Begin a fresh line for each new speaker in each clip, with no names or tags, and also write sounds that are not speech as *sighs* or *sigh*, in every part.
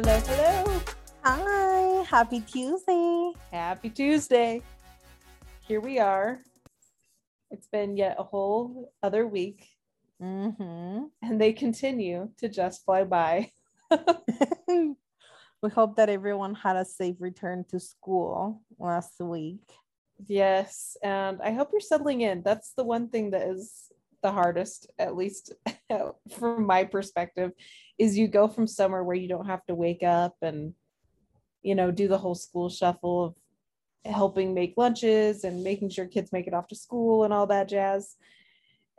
Hello, hello.
Hi, happy Tuesday.
Happy Tuesday. Here we are. It's been yet a whole other week,
Mm-hmm.
and they continue to just fly by. *laughs*
we hope that everyone had a safe return to school last week.
Yes, and I hope you're settling in. That's the one thing that is the hardest, at least *laughs* from my perspective, is you go from somewhere where you don't have to wake up and you know do the whole school shuffle of helping make lunches and making sure kids make it off to school and all that jazz.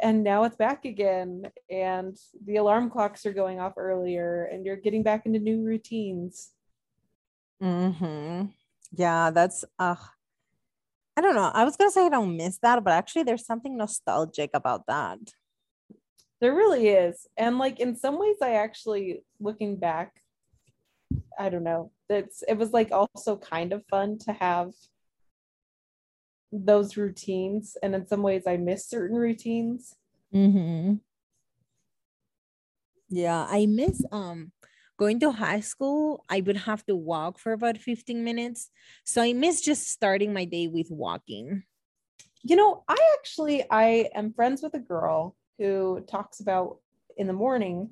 And now it's back again, and the alarm clocks are going off earlier, and you're getting back into new routines.
Mm-hmm. Yeah, that's uh I don't know. I was gonna say I don't miss that, but actually there's something nostalgic about that.
There really is. And like in some ways I actually looking back I don't know. It's it was like also kind of fun to have those routines and in some ways I miss certain routines.
Mm-hmm. Yeah, I miss um going to high school. I would have to walk for about 15 minutes. So I miss just starting my day with walking.
You know, I actually I am friends with a girl who talks about in the morning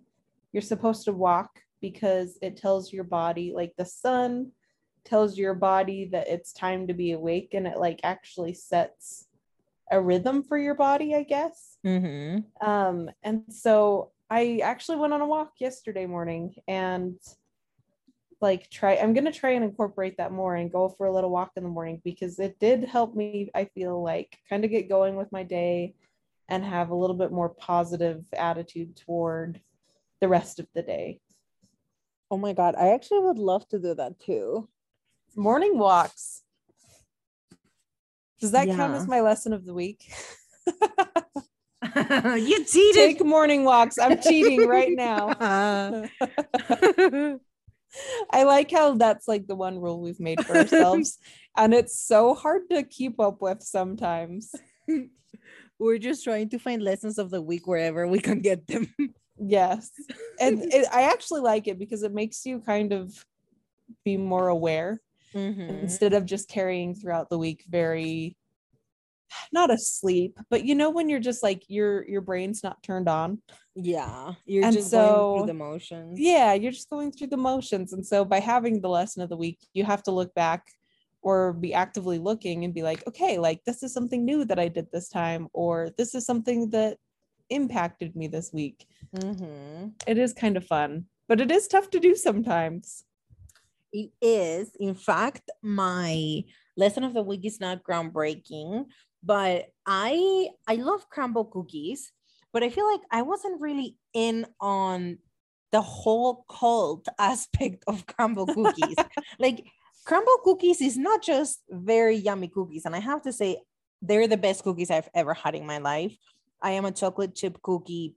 you're supposed to walk because it tells your body like the sun tells your body that it's time to be awake and it like actually sets a rhythm for your body, I guess.
Mm-hmm.
Um, and so I actually went on a walk yesterday morning and like try I'm gonna try and incorporate that more and go for a little walk in the morning because it did help me, I feel like, kind of get going with my day and have a little bit more positive attitude toward the rest of the day.
Oh my god, I actually would love to do that too.
Morning walks. Does that count as my lesson of the week? *laughs* *laughs*
you cheated.
Take morning walks. I'm cheating right *laughs* now. Uh. I like how that's like the one rule we've made for ourselves. and it's so hard to keep up with sometimes.
We're just trying to find lessons of the week wherever we can get them.
Yes. *laughs* And it, I actually like it because it makes you kind of be more aware
Mhm.
instead of just carrying throughout the week very not asleep, but you know when you're just like your your brain's not turned on.
Yeah, you're
And
just going
so-
through the motions.
Yeah, you're just going through the motions. And so by having the lesson of the week, you have to look back or be actively looking and be like, okay, like this is something new that I did this time, or this is something that impacted me this week.
Mhm.
It is kind of fun, but it is tough to do sometimes.
It is. In fact, my lesson of the week is not groundbreaking, but I I love Crumbl cookies, but I feel like I wasn't really in on the whole cult *laughs* aspect of Crumbl cookies. *laughs* like Crumbl cookies is not just very yummy cookies, and I have to say they're the best cookies I've ever had in my life. I am a chocolate chip cookie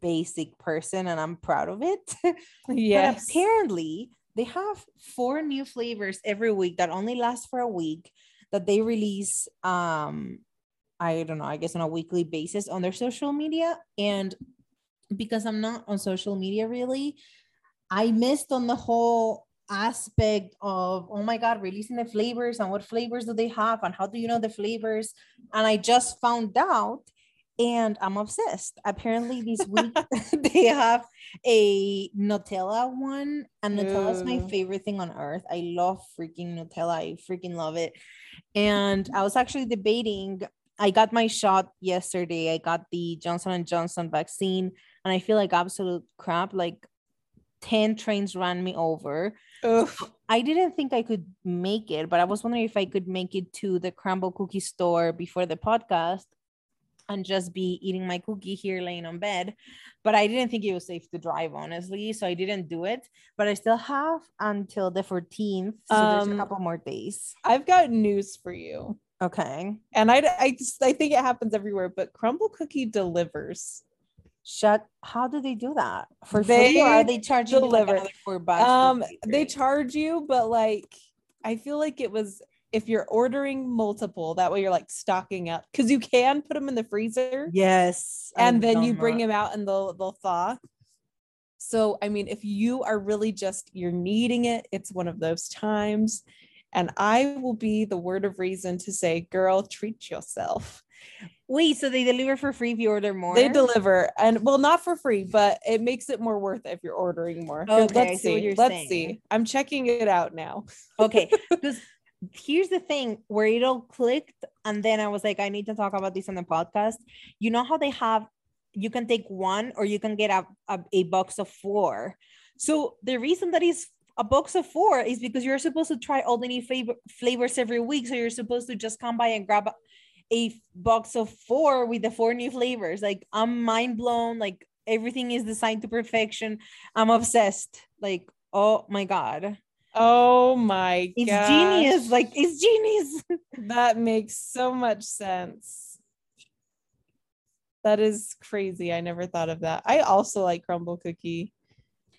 basic person and I'm proud of it. *laughs* But
Yes.
apparently, they have four new flavors every week that only last for a week that they release um I don't know, I guess on a weekly basis on their social media and because I'm not on social media really, I missed on the whole aspect of oh my god releasing the flavors and what flavors do they have and how do you know the flavors and I just found out and I'm obsessed. Apparently this week *laughs* *laughs* they have a Nutella one, and Nutella is my favorite thing on earth. I love freaking Nutella. I freaking love it. And I was actually debating. I got my shot yesterday. I got the Johnson and Johnson vaccine, and I feel like absolute crap. Like ten trains ran me over.
Oof.
I didn't think I could make it, but I was wondering if I could make it to the Crumbl cookie store before the podcast and just be eating my cookie here laying on bed. But I didn't think it was safe to drive, honestly. So I didn't do it. But I still have until the 14th. So there's a
Um,
couple more days.
I've got news for you.
Okay.
And I, I just I think it happens everywhere, but Crumbl Cookie delivers.
Shut. How do they do that? For
They
free are they charging you like four bucks?
Um, they charge you, but like I feel like it was if you're ordering multiple, that way you're like stocking up because you can put them in the freezer
Yes.
and then you bring them out and they'll they'll thaw. So, I mean, if you are really just you're needing it, it's one of those times. And I will be the word of reason to say, girl, treat yourself.
Wait, so they deliver for free if you order more?
They deliver, and well, not for free, but it makes it more worth it if you're ordering more.
Okay,
let's
see
Let's
saying.
see. I'm checking it out now. *laughs*
okay because here's the thing where it all clicked and then i was like i need to talk about this on the podcast you know how they have you can take one or you can get a, a, a box of four so the reason that is a box of four is because you're supposed to try all the new flavor, flavors every week so you're supposed to just come by and grab a, box of four with the four new flavors like i'm mind blown like everything is designed to perfection i'm obsessed like oh my god
Oh my
it's
gosh.
genius. Like it's genius. *laughs*
that makes so much sense. That is crazy. I never thought of that. I also like Crumbl cookie.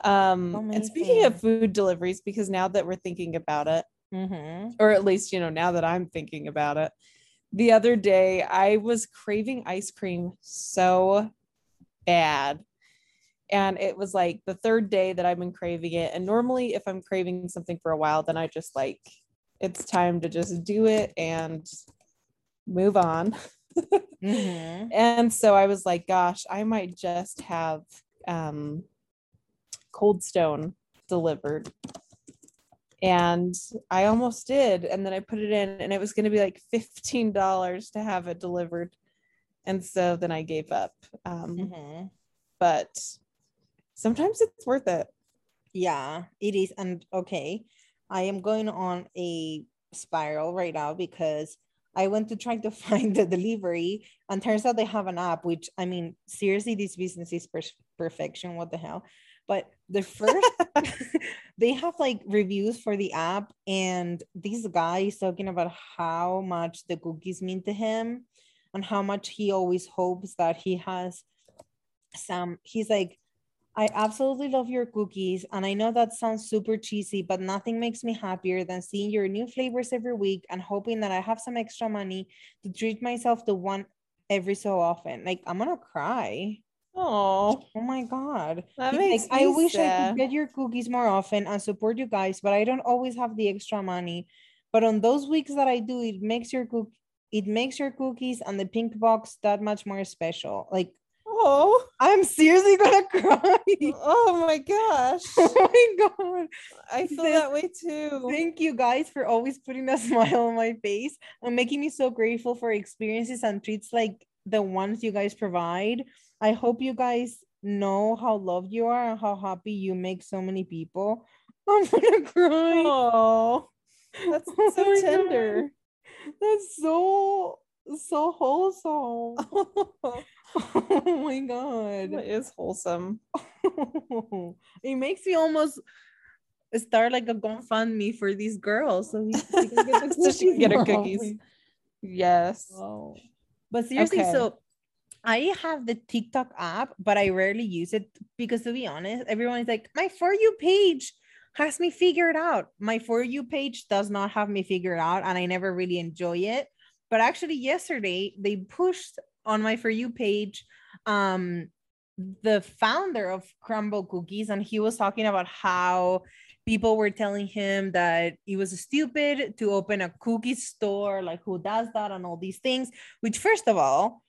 Um, and speaking of food deliveries, because now that we're thinking about it,
Mm-hmm.
or at least you know now that i'm thinking about it the other day i was craving ice cream so bad. And it was like the third day that i've been craving it. And normally if i'm craving something for a while then i just like it's time to just do it and move on.
Mm-hmm. *laughs*
and so i was like gosh i might just have um cold stone delivered and i almost did and then i put it in and it was going to be like $15 to have it delivered and so then i gave up um,
Mm-hmm.
but sometimes it's worth it
Yeah, it is. And okay, I am going on a spiral right now because I went to try to *laughs* find the delivery, and turns out they have an app. Which I mean, seriously, this business is per- perfection. What the hell? But the first, *laughs* *laughs* they have like reviews for the app, and this guy is talking about how much the cookies mean to him, and how much he always hopes that he has some. He's like, I absolutely love your cookies. And I know that sounds super cheesy, but nothing makes me happier than seeing your new flavors every week and hoping that I have some extra money to treat myself to one every so often. Like, I'm gonna cry.
Oh
Oh my God.
that makes
like, I wish I could get your cookies more often and support you guys, but I don't always have the extra money. But on those weeks that I do, it makes your cook it makes your cookies and the pink box that much more special. Like,
oh
I'm seriously gonna *laughs* cry.
oh my gosh *laughs*
oh my god.
i feel that way too
Thank you guys for always putting a *laughs* smile on my face and making me so grateful for experiences and treats like the ones you guys provide. I hope you guys know how loved you are and how happy you make so many people. *laughs* I'm gonna cry.
oh that's *laughs*
Oh
so
my God.
tender
That's so so wholesome. *laughs* oh my god.
it is wholesome
it makes me almost start like a GoFundMe for these girls so, we, we can get the
So she can get her cookies. yes
Wow. But seriously,
Okay.
so I have the TikTok app, but I rarely use it because to be honest, everyone is like, my For You page has me figured out. My For You page does not have me figured out, and I never really enjoy it. But actually, yesterday they pushed on my For You page um the founder of Crumbl Cookies, and he was talking about how people were telling him that it was stupid to open a cookie store, like who does that, and all these things. Which, first of all,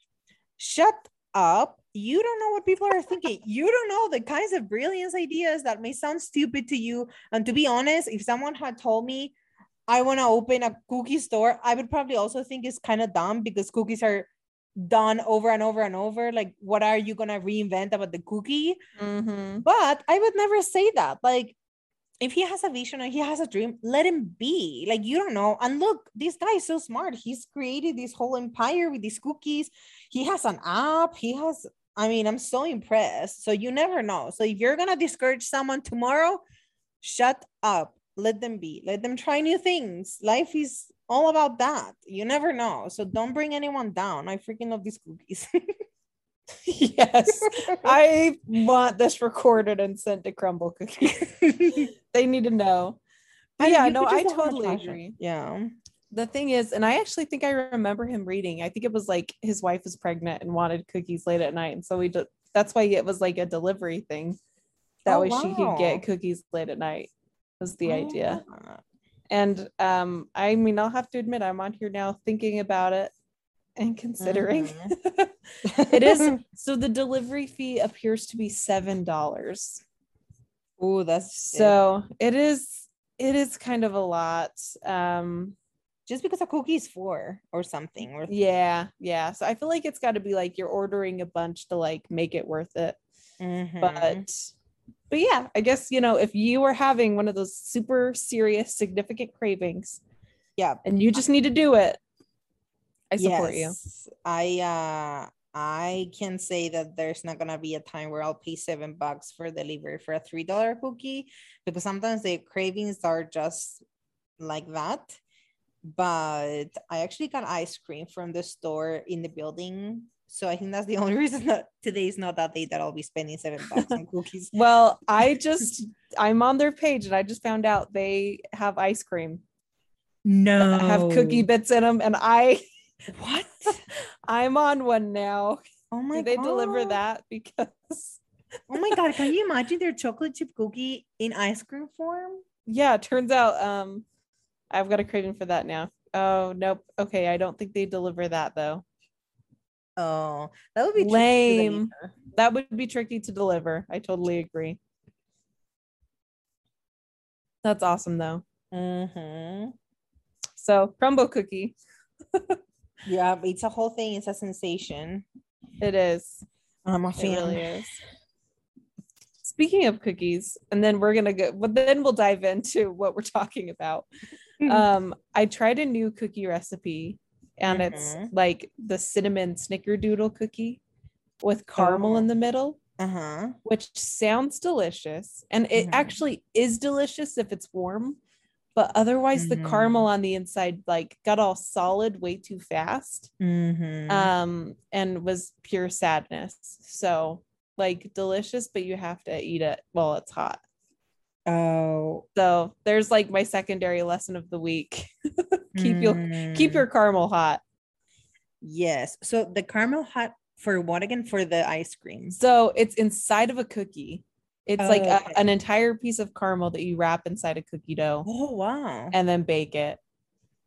shut up. You don't know what people are thinking. You don't know the kinds of brilliant ideas that may sound stupid to you. And to be honest, if someone had told me I want to open a cookie store, I would probably also think it's kind of dumb because cookies are done over and over and over. Like, what are you going to reinvent about the cookie?
mm-hmm.
But I would never say that. Like, if he has a vision or he has a dream, let him be. Like, you don't know. And look, this guy is so smart. He's created this whole empire with these cookies. He has an app. He has, I mean, I'm so impressed. So you never know. So if you're to discourage someone tomorrow, shut up. Let them be. Let them try new things. Life is all about that. You never know. So don't bring anyone down. I freaking love these cookies. *laughs* *laughs*
yes *laughs* i want this recorded and sent to Crumbl cookies *laughs* they need to know but yeah no i
just go on a
totally agree
Yeah.
the thing is and i actually think i remember him reading i think it was like his wife was pregnant and wanted cookies late at night and so we did that's why it was like a delivery thing That
Oh,
way she could get cookies late at night. Was the idea.
Ah.
And um, I mean, I'll have to admit, I'm on here now thinking about it and considering. *laughs* it is *laughs* so the delivery fee appears to be seven dollars.
Oh, that's
So it is it is kind of a lot. Um
just because a cookie is four or something. Or
yeah, yeah. So I feel like it's got to be like you're ordering a bunch to like make it worth it.
Mhm.
But but yeah, I guess you know if you are having one of those super serious significant cravings
yeah,
and you just need to do it, I support you.
Yes, I uh I can say that there's not gonna be a time where I'll pay seven bucks for delivery for a three dollar cookie because sometimes the cravings are just like that. But I actually got ice cream from the store in the building. So I think that's the *laughs* only reason that today is not that day that I'll be spending seven bucks on cookies. *laughs*
Well, I just I'm on their page and I just found out they have ice cream
No,
have cookie bits in them and I
What? *laughs*
I'm on one now.
Oh my
Do they
god!
deliver that *laughs* because
Oh my god! Can you imagine their chocolate chip cookie in ice cream form?
yeah, turns out um I've got a craving for that now. Oh nope. Okay, I don't think they deliver that though.
Oh, that would be
Lame. That would be tricky to deliver. I totally agree. That's awesome though.
Mhm.
So Crumbl cookie. *laughs*
Yeah, it's a whole thing. It's a sensation.
It is.
I'm a
It really is. Speaking of cookies, and then we're gonna go, but then we'll dive into what we're talking about.
Mhm.
Um, I tried a new cookie recipe, and it's
Mhm.
like the cinnamon snickerdoodle cookie with caramel
Oh.
in the middle,
Uh-huh.
which sounds delicious. And it
Mhm.
actually is delicious if it's warm, but otherwise the
Mhm.
caramel on the inside like got all solid way too fast.
Mhm.
um and was pure sadness so like delicious but you have to eat it while it's hot
oh,
so there's like my secondary lesson of the week *laughs* keep your keep
mm.
your caramel hot
yes. So the caramel hot for what again? For the ice cream.
so it's inside of a cookie it's like
Oh,
a-
okay.
an entire piece of caramel that you wrap inside a cookie dough
Oh wow.
and then bake it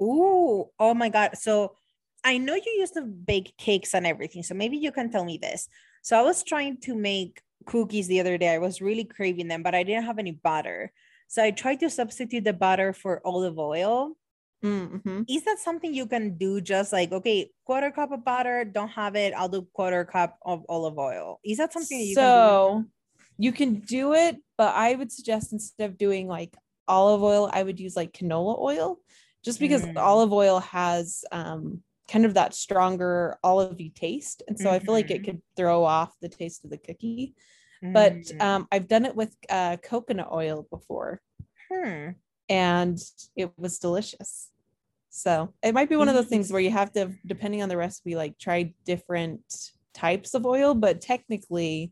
Ooh, oh my God. So I know you used to bake cakes and everything. So maybe you can tell me this. So I was trying to make cookies the other day. I was really craving them, but I didn't have any butter. So I tried to substitute the butter for olive oil.
mm-hmm.
Is that something you can do just like, okay, quarter cup of butter, don't have it, I'll do quarter cup of olive oil. Is that something that you can do?
so you can do it but i would suggest instead of doing like olive oil i would use like canola oil just because
Mm.
olive oil has um kind of that stronger olivey taste and so i feel like it could throw off the taste of the cookie. But
Mm,
um i've done it with uh coconut oil before.
Hmm.
and it was delicious. So it might be one of those things where you have to depending on the recipe like try different types of oil but technically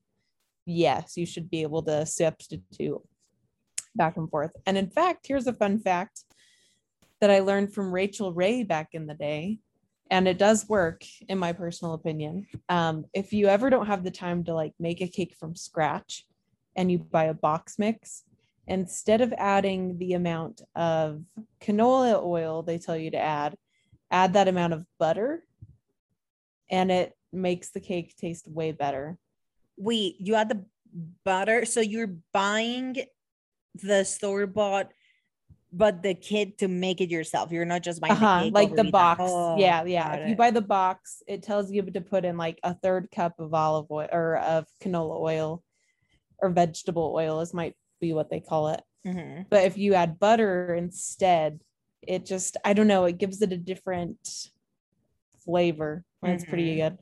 yes you should be able to substitute back and forth. And in fact here's a fun fact that i learned from Rachael Ray back in the day and it does work in my personal opinion. Um, if you ever don't have the time to like make a cake from scratch and you buy a box mix instead of adding the amount of canola oil they tell you to add add that amount of butter and it makes the cake taste way better
Wait, you add the butter. So you're buying the store bought, but the kit to make it yourself. You're not just buying
uh-huh
cake
like the box.
Oh,
yeah yeah. if you buy the box it tells you to put in like a third cup of olive oil or of canola oil or vegetable oil is might be what they call it.
Mhm.
but if you add butter instead it just i don't know it gives it a different flavor. And it's pretty good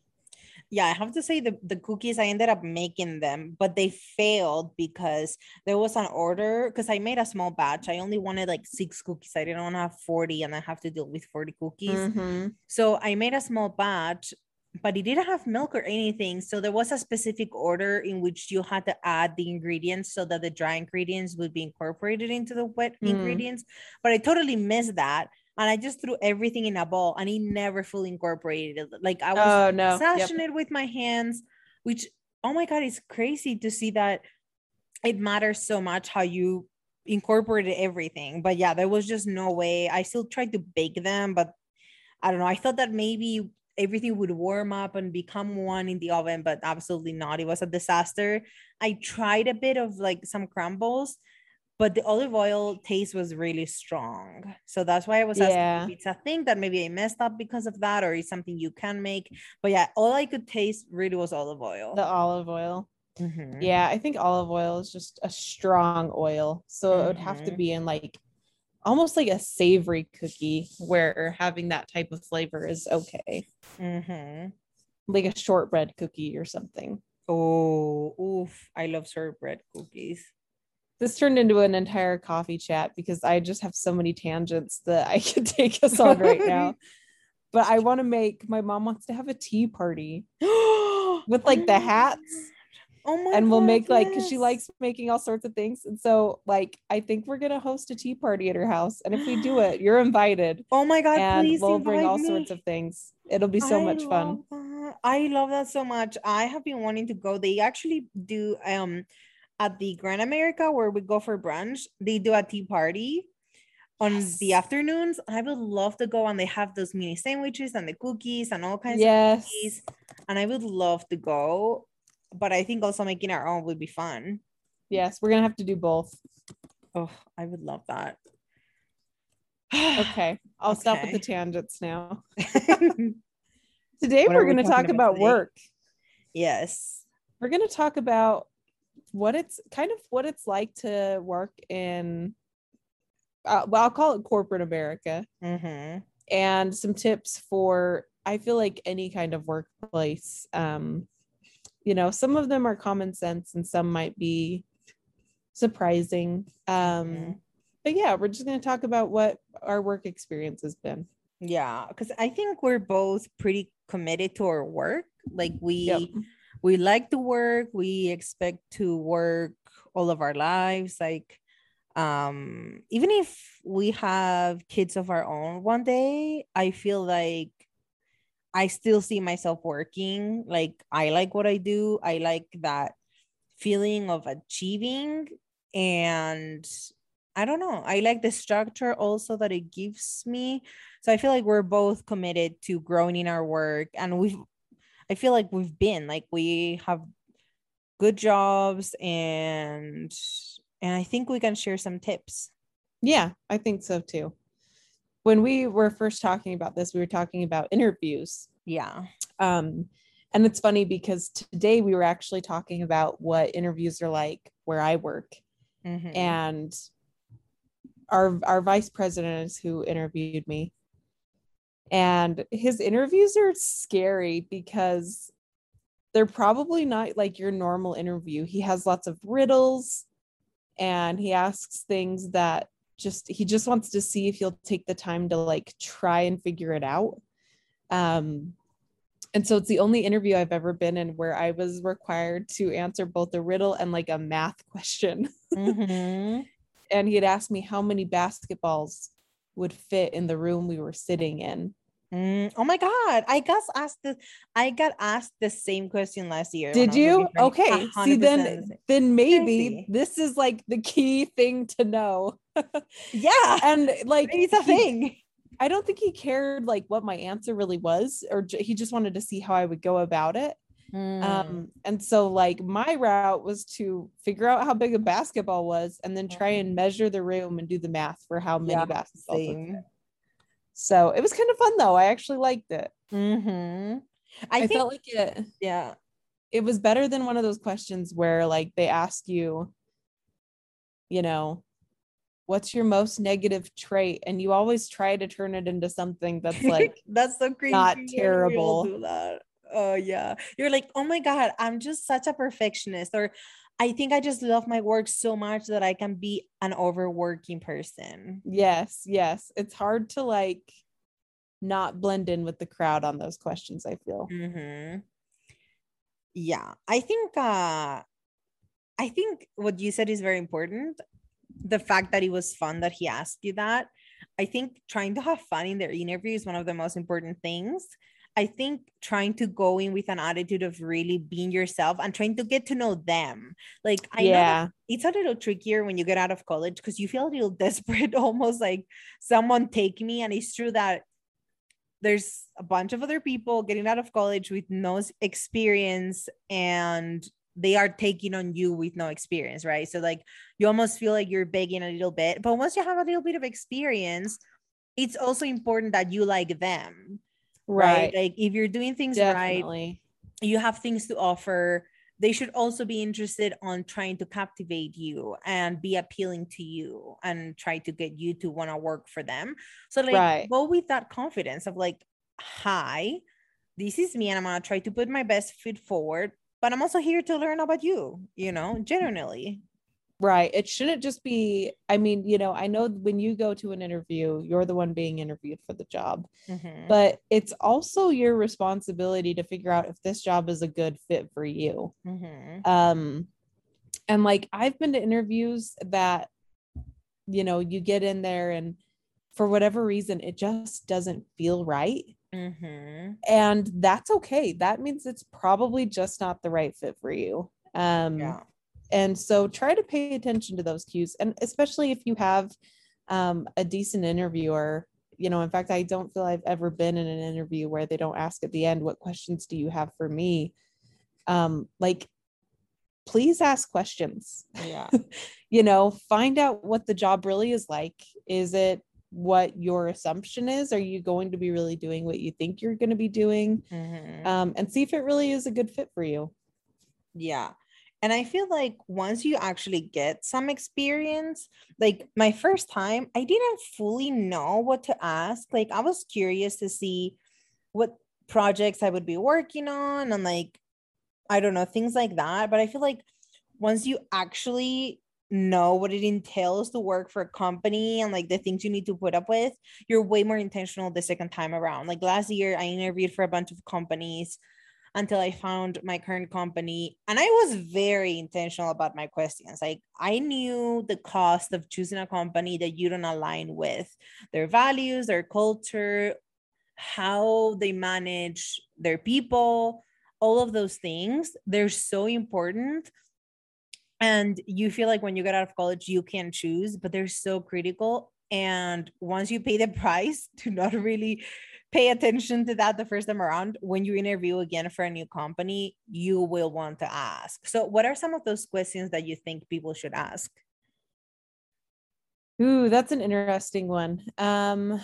Yeah, I have to say the, the cookies, I ended up making them, but they failed because there was an order because I made a small batch. I only wanted like six cookies. I didn't want to have 40 and I have to deal with 40 cookies.
Mhm.
So I made a small batch, but it didn't have milk or anything. So there was a specific order in which you had to add the ingredients so that the dry ingredients would be incorporated into the wet
Mm.
ingredients. But I totally missed that. And I just threw everything in a bowl and it never fully incorporated. It. Like I was
oh no Yep.
it with my hands, which oh my god, it's crazy to see that it matters so much how you incorporated everything. But yeah, there was just no way. I still tried to bake them, but I don't know. I thought that maybe everything would warm up and become one in the oven, but absolutely not. It was a disaster. I tried a bit of like some crumbles, but the olive oil taste was really strong. So that's why I was asking
Yeah.
if it's a thing that maybe I messed up because of that, or is something you can make. But yeah, all I could taste really was olive oil.
The olive oil.
Mhm.
Yeah, I think olive oil is just a strong oil. So it would have to
Mhm.
be in like almost like a savory cookie where having that type of flavor is okay.
Mhm.
Like a shortbread cookie or something.
Oh, oof. I love shortbread cookies.
This turned into an entire coffee chat because I just have so many tangents that I *laughs* could take us on right *laughs* now. But I want to make my mom wants to have a tea party *gasps* with like the hats
Oh my
and we'll
God,
make like because she likes making all sorts of things. And so like I think we're gonna host a tea party at her house. And if we do it, you're invited. *gasps*
Oh my god,
and
please
we'll bring all
me.
sorts of things. It'll be so
I
much fun.
that. I love that so much. I have been wanting to go. They actually do um at the Grand America where we go for brunch. They do a tea party on the afternoons. I would love to go and they have those mini sandwiches and the cookies and all kinds of
Yes.
cookies. And I would love to go. But I think also making our own would be fun.
Yes, we're gonna have to do both.
Oh, I would love that. *sighs*
Okay. I'll stop with the tangents now. *laughs* Today
What
we're
we
gonna talk
about
about work.
yes.
We're gonna talk about what it's kind of what it's like to work in uh, well, I'll call it corporate America.
hmm
and some tips for I feel like any kind of workplace. Um, you know, some of them are common sense and some might be surprising. Um,
Mhm.
but yeah, we're just gonna talk about what our work experience has been.
Yeah, because I think we're both pretty committed to our work. Like we
Yep.
We like to work, we expect to work all of our lives. Like um even if we have kids of our own one day, I feel like I still see myself working. Like I like what I do. I like that feeling of achieving and I don't know. I like the structure also that it gives me. So I feel like we're both committed to growing in our work and we've I feel like we've been like we have good jobs and and I think we can share some tips.
Yeah, I think so too. When we were first talking about this, we were talking about interviews.
Yeah.
Um, and it's funny because today we were actually talking about what interviews are like where I work.
Mhm.
and our our vice president is who interviewed me and his interviews are scary because they're probably not like your normal interview he has lots of riddles and he asks things that just he just wants to see if you'll take the time to like try and figure it out um and so it's the only interview I've ever been in where I was required to answer both a riddle and like a math *laughs* question
Mhm.
and he had asked me how many basketballs would fit in the room we were sitting in.
Mm, oh my god! I got asked this. I got asked the same question last year.
Did you? Okay. See
100%
then then maybe this is like the key thing to know. *laughs*
Yeah,
And like
it's a thing.
I don't think he cared like what my answer really was or j- he just wanted to see how I would go about it.
Mm,
Um and so like my route was to figure out how big a basketball was and then try and measure the room and do the math for how many
Yeah,
basketballs. Would
same.
fit. So it was kind of fun though. I actually liked it.
hmm I,
I,
think
felt like it
yeah.
it was better than one of those questions where like they ask you, you know, what's your most negative trait? And you always try to turn it into something that's like, *laughs*
that's so crazy.
not
when we all
terrible.
do that. Oh yeah, you're like, oh my god, I'm just such a perfectionist, or I think I just love my work so much that I can be an overworking person.
yes, yes. It's hard to like not blend in with the crowd on those questions, I feel.
Mm-hmm. Yeah, I think uh I think what you said is very important. The fact that it was fun that he asked you that. I think trying to have fun in their interview is one of the most important things. I think trying to go in with an attitude of really being yourself and trying to get to know them. Like I
Yeah.
know it's a little trickier when you get out of college because you feel a little *laughs* desperate, almost like someone take me. And it's true that there's a bunch of other people getting out of college with no experience and they are taking on you with no experience, right? So like you almost feel like you're begging a little bit, but once you have a little bit of experience, it's also important that you like them, right?
Right.
Like if you're doing things right, you have things to offer they should also be interested on trying to captivate you and be appealing to you and try to get you to want to work for them so like
Right.
go with that confidence of like hi this is me and i'm gonna try to put my best foot forward but i'm also here to learn about you you know mm. genuinely
Right. It shouldn't just be, I mean, you know, I know when you go to an interview, you're the one being interviewed for the job,
Mhm.
but it's also your responsibility to figure out if this job is a good fit for you.
Mhm.
Um, and like I've been to interviews that, you know, you get in there and for whatever reason, it just doesn't feel right.
Mhm.
And that's okay. That means it's probably just not the right fit for you. Um,
yeah
and so try to pay attention to those cues and especially if you have um, a decent interviewer. You know in fact i don't feel i've ever been in an interview where they don't ask at the end what questions do you have for me? Um, like please ask questions.
Yeah. *laughs*
You know find out what the job really is like. Is it what your assumption is? Are you going to be really doing what you think you're going to be doing?
Mhm.
um, and see if it really is a good fit for you.
Yeah. And I feel like once you actually get some experience, like my first time, I didn't fully know what to ask. Like I was curious to see what projects I would be working on and like I don't know, things like that. But I feel like once you actually know what it entails to work for a company and like the things you need to put up with, you're way more intentional the second time around. Like last year, I interviewed for a bunch of companies until I found my current company. And I was very intentional about my questions. Like I knew the cost of choosing a company that you don't align with their values, their culture, how they manage their people, all of those things. They're so important. And you feel like when you get out of college, you can choose, but they're so critical. And once you pay the *laughs* price to not really pay attention to that the first time around, when you interview again for a new company, you will want to ask. So, what are some of those questions that you think people should ask?
Ooh, that's an interesting one. Um,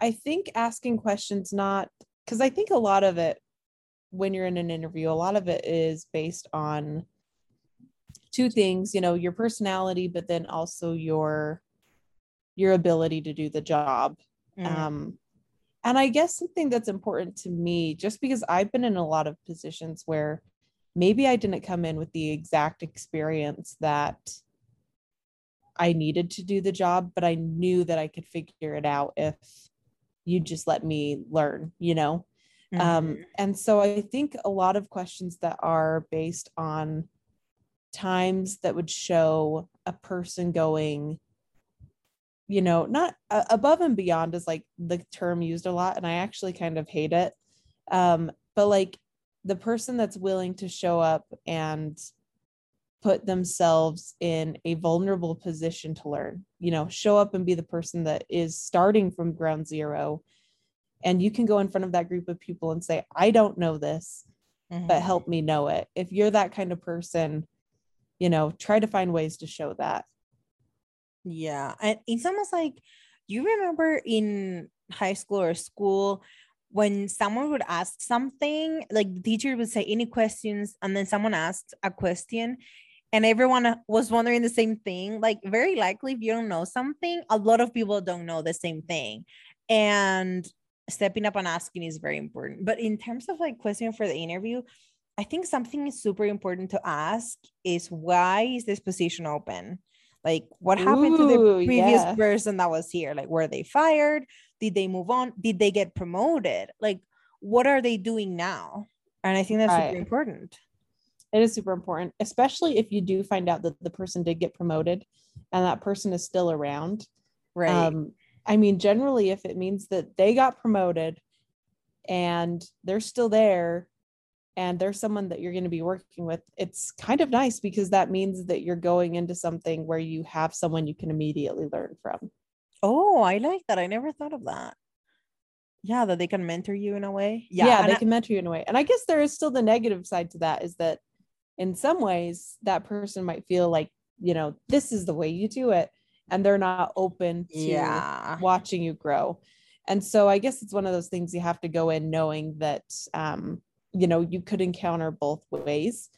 I think asking questions not because I think a lot of it when you're in an interview, a lot of it is based on two things, you know, your personality, but then also your your ability to do the job.
Mm,
Um, and I guess something that's important to me, just because I've been in a lot of positions where maybe I didn't come in with the exact experience that I needed to do the job, but I knew that I could figure it out if you just let me learn, you know? Um,
mhm,
and so I think a lot of questions that are based on times that would show a person going, you know, not uh, above and beyond is like the term used a lot, and I actually kind of hate it. Um, but like the person that's willing to show up and put themselves in a vulnerable position to learn, you know, show up and be the person that is starting from ground zero. And you can go in front of that group of people and say, I don't know this, but
mhm.
help me know it. If you're that kind of person, you know, try to find ways to show that.
Yeah. And it's almost like you remember in high school or school when someone would ask something, like the teacher would say, Any questions? And then someone asked a question, and everyone uh, was wondering the same thing. Like, very likely, if you don't know something, a lot of people don't know the same thing. And stepping up and asking is very important. But in terms of like question for the interview, I think something is super important to ask is why is this position open? Like, what happened to the previous
yeah.
person that was here? Like, were they fired? Did they move on? Did they get promoted? Like, what are they doing now? And I think that's super important.
It is super important, especially if you do find out that the person did get promoted and that person is still around.
Right.
Um, I mean, generally, if it means that they got promoted and they're still there and there's someone that you're going to be working with it's kind of nice because that means that you're going into something where you have someone you can immediately learn from
Oh, I like that. I never thought of that. Yeah, that they can mentor you in a way.
yeah,
Yeah,
they
I-
can mentor you in a way and i guess there is still the negative side to that is that in some ways that person might feel like you know this is the way you do it and they're not open to
yeah.
watching you grow and so i guess it's one of those things you have to go in knowing that um, you know you could encounter both ways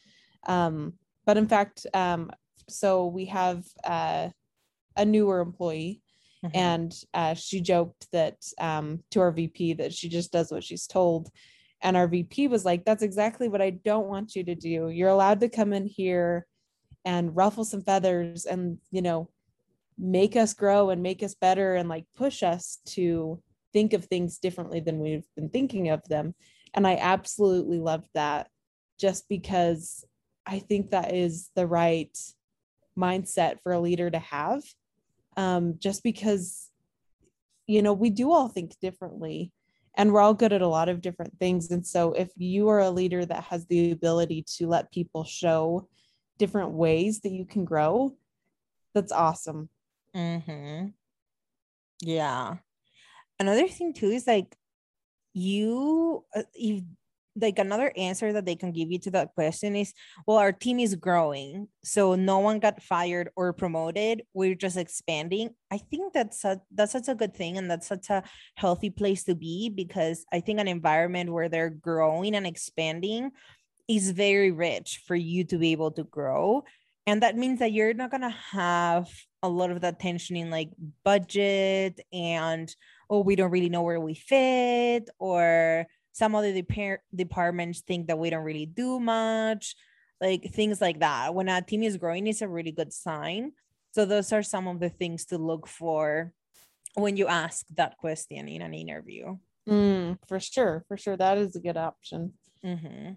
um, but in fact um, so we have uh, a newer employee
Mhm.
and uh, she joked that um, to our VP that she just does what she's told. And our VP was like, "That's exactly what I don't want you to do. You're allowed to come in here and ruffle some feathers, and you know, make us grow and make us better, and like push us to think of things differently than we've been thinking of them." And I absolutely loved that, just because I think that is the right mindset for a leader to have um, just because you know we do all think differently and we're all good at a lot of different things and so if you are a leader that has the ability to let people show different ways that you can grow that's awesome
Mm-hmm. Yeah. Another thing too is like you uh, if like another answer that they can give you to that question is well our team is growing so no one got fired or promoted. We're just expanding. I think that's a, that's such a good thing and that's such a healthy place to be because i think an environment where they're growing and expanding is very rich for you to be able to grow. And that means that you're not going to have a lot of that tension in like budget and oh we don't really know where we fit or some other depar- departments think that we don't really do much like things like that. When a team is growing it's a really good sign. So those are some of the things to look for when you ask that question in an interview.
Mm, for sure for sure. That is a good option.
Mhm.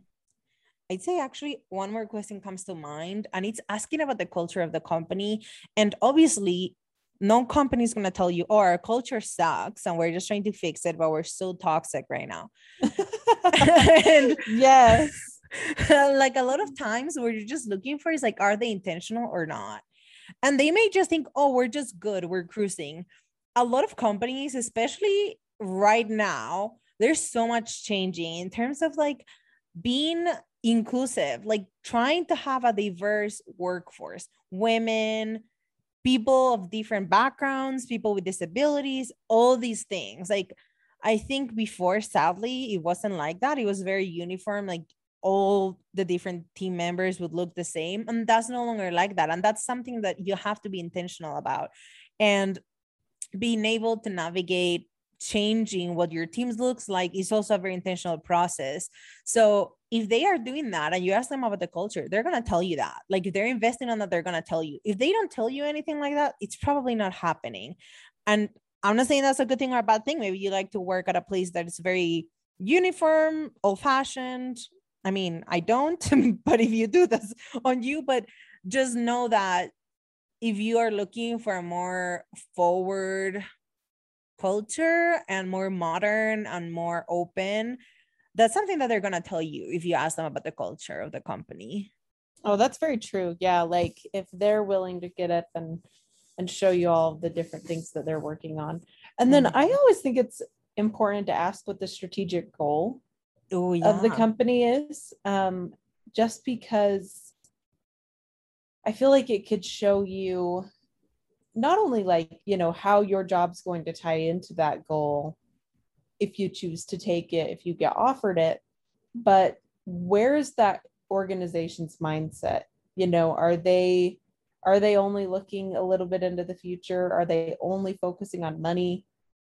I'd say actually one more question comes to mind, and it's asking about the culture of the company. And obviously, no company is going to tell you, oh, our culture sucks and we're just trying to fix it, but we're so toxic right now. *laughs* *laughs* and
yes *laughs*
like a lot of times, what you're just looking for is like, are they intentional or not? And they may just think, oh, we're just good, we're cruising. A lot of companies, especially right now, there's so much changing in terms of like being inclusive, like trying to have a diverse workforce, women, people of different backgrounds, people with disabilities, all these things. Like, I think before, sadly, it wasn't like that. It was very uniform. Like, all the different team members would look the same. And that's no longer like that. And that's something that you have to be intentional about. And being able to navigate changing what your teams looks like is also a very intentional process. So if they are doing that and you ask them about the culture, they're gonna tell you that. Like if they're investing on that, they're gonna tell you. If they don't tell you anything like that, it's probably not happening. And I'm not saying that's a good thing or a bad thing. Maybe you like to work at a place that is very uniform, old-fashioned. I mean, I don't, *laughs* but if you do, that's on you. But just know that if you are looking for a more forward culture and more modern and more open, that's something that they're going to tell you if you ask them about the culture of the company.
oh that's very true yeah like if they're willing to get up and and show you all the different things that they're working on and then i
Mhm.
always think it's important to ask what the strategic goal
Oh, yeah.
of the company is um, just because i feel like it could show you not only like you know how your job's going to tie into that goal if you choose to take it if you get offered it. But where is that organization's mindset? You know are they are they only looking a little bit into the future? Are they only focusing on money?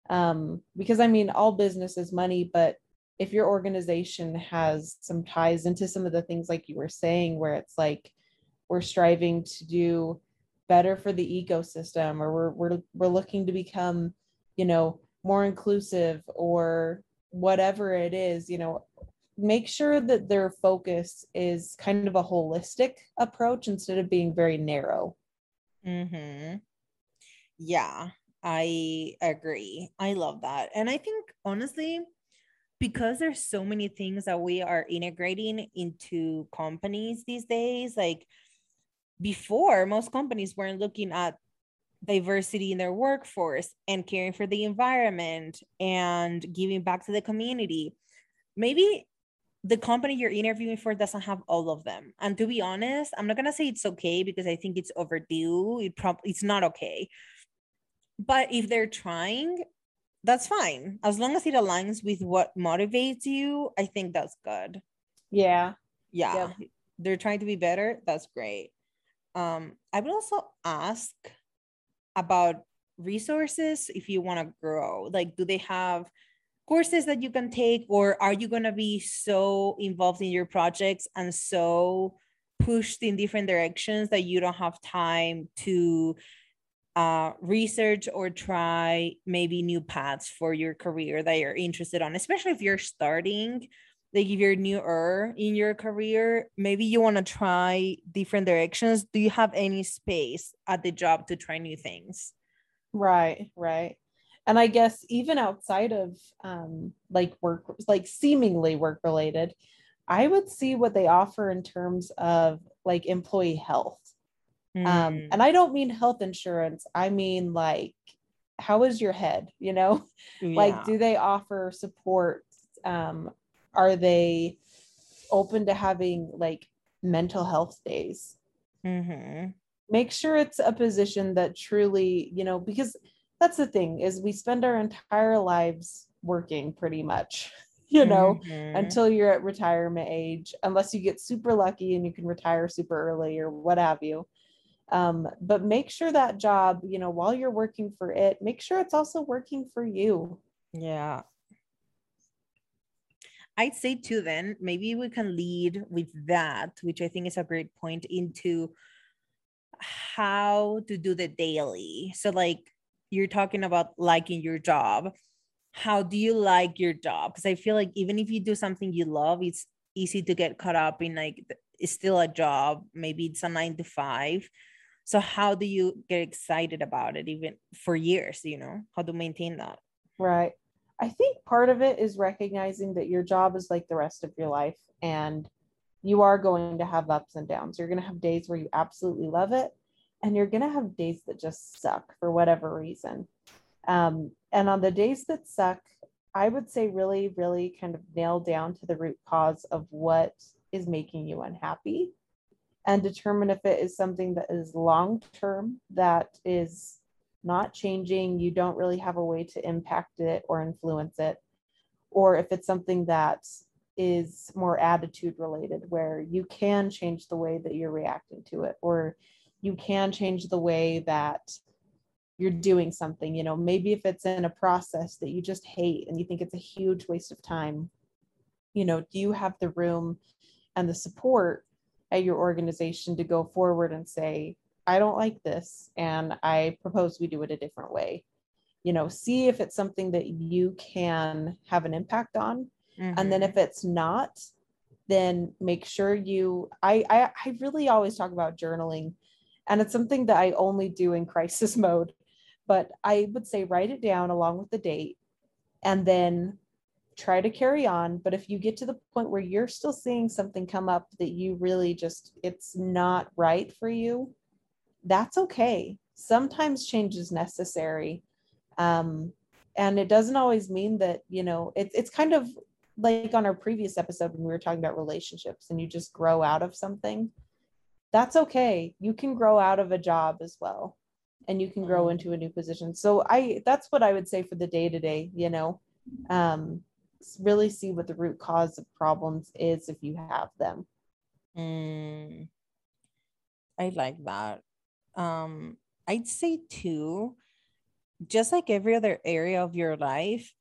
Um, because i mean all business is money but if your organization has some ties into some of the things like you were saying where it's like we're striving to do better for the ecosystem or we're we're, we're looking to become you know more inclusive or whatever it is you know make sure that their focus is kind of a holistic approach instead of being very narrow
Mm-hmm. Yeah, I agree. I love that. And I think honestly, because there's so many things that we are integrating into companies these days like before most companies weren't looking at diversity in their workforce and caring for the environment and giving back to the community. Maybe the company you're interviewing for doesn't have all of them. And to be honest i'm not going to say it's okay because i think it's overdue. It probably it's not okay. But if they're trying that's fine. As long as it aligns with what motivates you i think that's good.
Yeah.
Yeah. Yep. they're trying to be better. That's great. Um i would also ask about resources if you want to grow? Like do they have courses that you can take or are you going to be so involved in your projects and so pushed in different directions that you don't have time to uh, research or try maybe new paths for your career that you're interested on especially if you're starting like if you're newer in your career maybe you want to try different directions. Do you have any space at the job to try new things?
Right right. And i guess even outside of um, like work like seemingly work related i would see what they offer in terms of like employee health. Mm. um, and i don't mean health insurance i mean like how is your head you know? *laughs* Yeah. like do they offer support um, are they open to having like mental health days mm-hmm. make sure it's a position that truly you know because that's the thing is we spend our entire lives working pretty much *laughs* you know mm-hmm. until you're at retirement age unless you get super lucky and you can retire super early or what have you um, but make sure that job you know while you're working for it make sure it's also working for you
yeah i'd say too then maybe we can lead with that which i think is a great point into how to do the daily. So like you're talking about liking your job. How do you like your job? Because i feel like even if you do something you love it's easy to get caught up in like it's still a job. Maybe it's a nine to five. So how do you get excited about it even for years you know? How to maintain that?
Right i think part of it is recognizing that your job is like the rest of your life and you are going to have ups and downs you're going to have days where you absolutely love it and you're going to have days that just suck for whatever reason. Um, and on the days that suck, I would say really, really kind of nail down to the root cause of what is making you unhappy and determine if it is something that is long term, that is not changing, you don't really have a way to impact it or influence it, or if it's something that is more attitude related, where you can change the way that you're reacting to it, or you can change the way that you're doing something you know maybe if it's in a process that you just hate and you think it's a huge waste of time you know do you have the room and the support at your organization to go forward and say i don't like this and i propose we do it a different way you know see if it's something that you can have an impact on mm-hmm. and then mm-hmm. if it's not then make sure you I, I i really always talk about journaling and it's something that I only do in *laughs* crisis mode. But I would say write it down along with the date and then try to carry on. But if you get to the point where you're still seeing something come up that you really just, it's not right for you, that's okay. Sometimes change is necessary. Um, and it doesn't always mean that, you know, it, it's kind of like on our previous episode when we were talking about relationships and you just grow out of something that's okay. You can grow out of a job as well and you can grow mm. into a new position. So I that's what I would say for the day to day, you know. Um really see what the root cause of problems is if you have them.
Mm, I like that. Um I'd say too just like every other area of your life,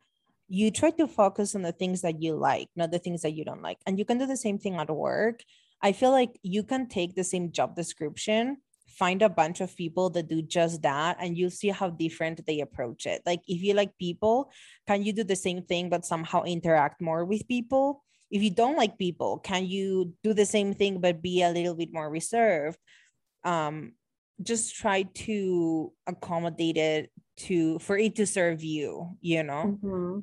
you try to focus on the things that you like, not the things that you don't like. And you can do the same thing at work. I feel like you can take the same job description, find a bunch of people that do just that, and you'll see how different they approach it. Like if you like people, can you do the same thing but somehow interact more with people? If you don't like people, can you do the same thing but be a little bit more reserved? Um, just try to accommodate it to for it to serve you, you know?
Mm-hmm.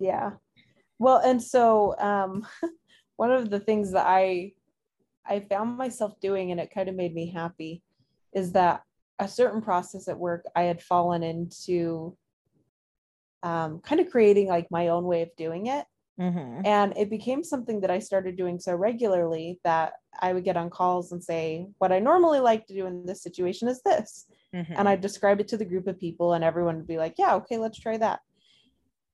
Yeah Well, and so um, *laughs* one of the things that I I found myself doing, and it kind of made me happy, is that a certain process at work I had fallen into um, kind of creating like my own way of doing it.
Mhm.
And it became something that I started doing so regularly that I would get on calls and say, What I normally like to do in this situation is this.
Mhm.
And I'd describe it to the group of people, and everyone would be like, Yeah, okay, let's try that.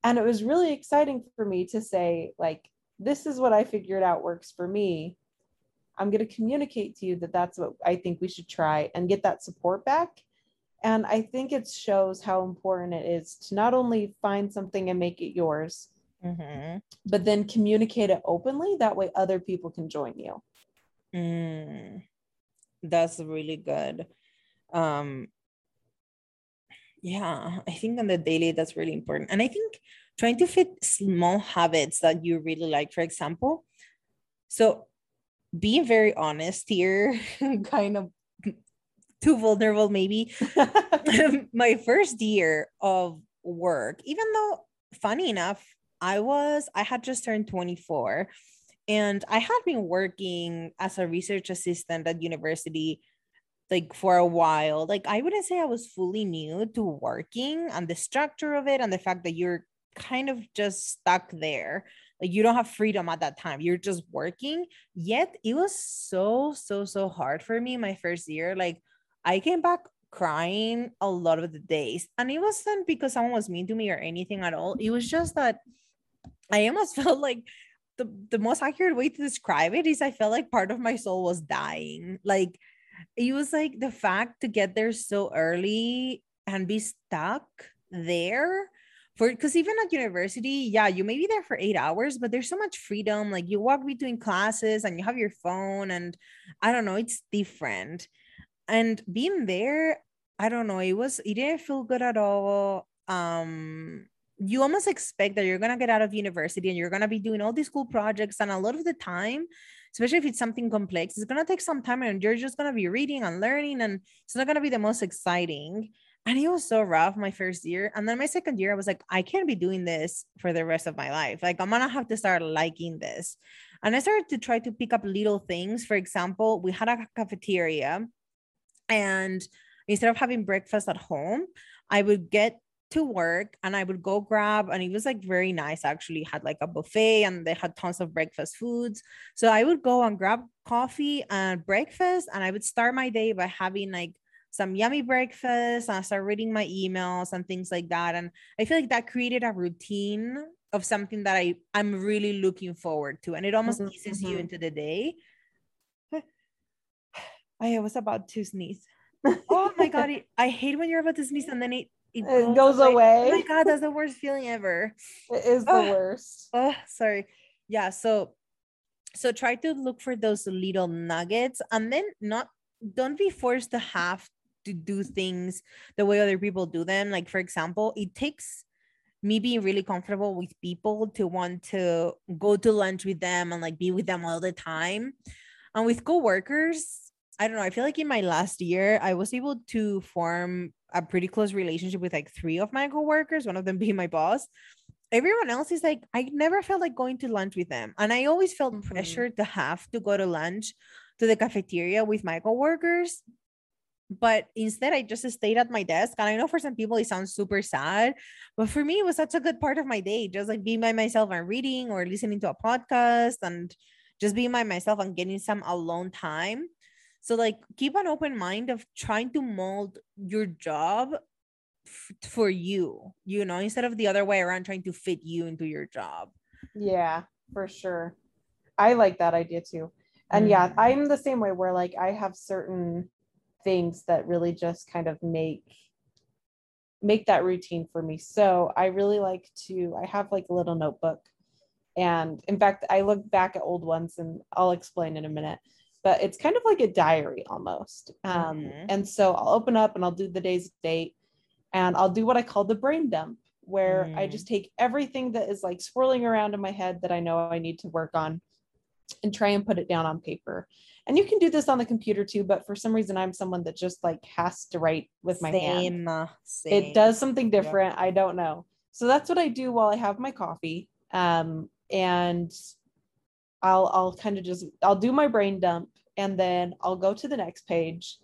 And it was really exciting for me to say, like, this is what I figured out works for me. I'm going to communicate to you that that's what I think we should try and get that support back. And I think it shows how important it is to not only find something and make it yours,
Mhm.
but then communicate it openly. That way, other people can join you.
Mm, that's really good. Um, yeah, I think on the daily that's really important. And I think trying to fit small habits that you really like, for example. So being very honest here, *laughs* kind of too vulnerable, maybe. *laughs* *laughs* My first year of work, even though funny enough, I was, I had just turned 24 and I had been working as a research assistant at university like for a while. Like I wouldn't say I was fully new to working and the structure of it and the fact that you're kind of just stuck there. Like you don't have freedom at that time. You're just working. Yet it was so so so hard for me my first year. Like I came back crying a lot of the days. And it wasn't because someone was mean to me or anything at all. It was just that I almost *laughs* felt like the, the most accurate way to describe it is I felt like part of my soul was dying. Like it was like the fact to get there so early and be stuck there for because even at university, yeah, you may be there for eight hours, but there's so much freedom. Like you walk between classes and you have your phone, and I don't know, it's different. And being there, I don't know, it was it didn't feel good at all. Um, you almost expect that you're gonna get out of university and you're gonna be doing all these cool projects, and a lot of the time, especially if it's something complex, it's gonna take some time and you're just gonna be reading and learning, and it's not gonna be the most exciting. And it was so rough my first year. And then my second year, I was like, I can't be doing this for the rest of my life. Like, I'm gonna have to start liking this. And I started to try to pick up little things. For example, we had a cafeteria, and instead of having breakfast at home, I would get to work and I would go grab, and it was like very nice actually. Had like a buffet and they had tons of breakfast foods. So I would go and grab coffee and breakfast, and I would start my day by having like some yummy breakfast and I start reading my emails and things like that. And I feel like that created a routine of something that I, I'm really looking forward to. And it almost
Mhm,
eases you
mhm.
into the day. *sighs* I was about to sneeze. *laughs* Oh my god, I hate when you're about to sneeze and then it it
It goes away.
Oh my god, that's the worst feeling ever. *laughs*
It is the
Ugh.
worst.
Oh, sorry. Yeah, so so try to look for those little nuggets and then not don't be forced to have to do things the way other people do them. Like for example, it takes me being really comfortable with people to want to go to lunch with them and like be with them all the time. And with coworkers, I don't know. I feel like in my last year, I was able to form a pretty close relationship with like three of my coworkers, one of them *laughs* being my boss. Everyone else is like, I never felt like going to lunch with them. And I always felt
Mhm.
pressure to have to go to lunch to the cafeteria with my coworkers. But instead, I just stayed at my desk. And I know for some people it sounds super sad, but for me, it was such a good part of my day. Just like being by myself and reading or listening to a podcast and just being by myself and getting some alone time. So, like, keep an open mind of trying to mold your job f- for you, you know, instead of the other way around, trying to fit you into your job.
Yeah, for sure. I like that idea too. And yeah,
Mhm.
I'm the same way where like I have certain things that really just kind of make make that routine for me. So I really like to I have like a little notebook. And in fact, I look back at old ones and I'll explain in a minute. But it's kind of like a diary almost. Um,
Mhm.
and so I'll open up and I'll do the day's date and I'll do what I call the brain dump, where I
Mm.
just take everything that is like swirling around in my head that I know I need to work on and try and put it down on paper. And you can do this on the computer too, but for some reason I'm someone that just like has to write with my hand.
Same, uh,
It does something different. I don't know. So that's what I do while I have my coffee. Um, and I'll I'll kind of just I'll do my brain dump and then I'll go to the next page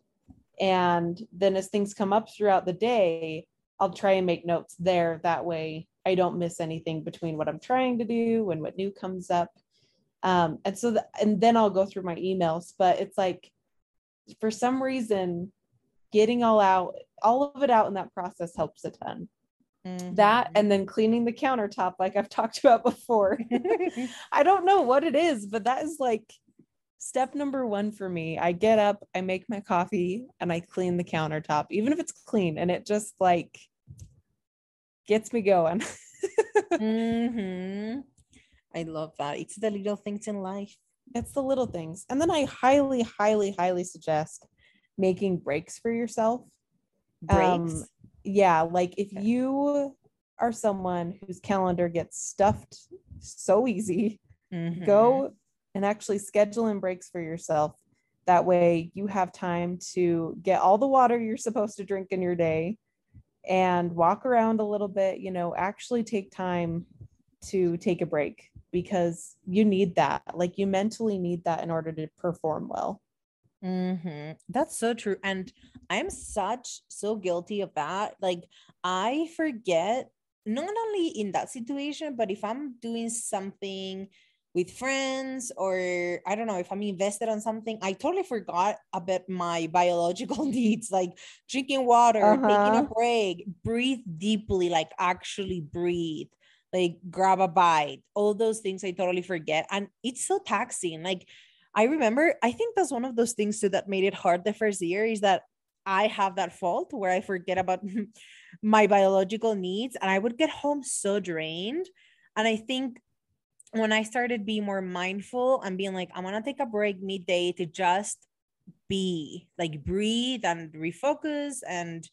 and then as things come up throughout the day, I'll try and make notes there that way I don't miss anything between what I'm trying to do and what new comes up. Um, and so the, and then I'll go through my emails, but it's like for some reason getting all out all of it out in that process helps a ton. Mm-hmm. That and then cleaning the countertop, like I've *laughs* talked about before. *laughs* *laughs* I don't know what it is, but that is like step number one for me. I get up, I make my coffee, and I clean the countertop, even if it's clean. And it just like gets me going.
mm-hmm. I love that. It's the little things in life.
It's the little things. And then I highly, highly, highly suggest making breaks for yourself. Breaks. Um, yeah, like if okay. you are someone whose calendar gets stuffed so easy, mm-hmm. go and actually schedule in breaks for yourself. That way you have time to get all the water you're supposed to drink in your day and walk around a little bit, you know, actually take time to take a break because you need that. Like you mentally need that in order to perform well.
Mm-hmm. That's so true. And I'm such so guilty of that. Like I forget not only in that situation, but if I'm doing something with friends or I don't know if I'm invested on something, I totally forgot about my biological *laughs* needs, like drinking water, uh-huh. taking a uh-huh. break, breathe deeply, like actually breathe, like grab a bite, all those things I totally forget. And it's so taxing. Like I remember, I think that's one of those things too that made it hard the first year is that I have that fault where I forget about *laughs* my biological needs and I would get home so drained. And I think when I started being more mindful and being like, I'm gonna take a break midday to just be like breathe and refocus and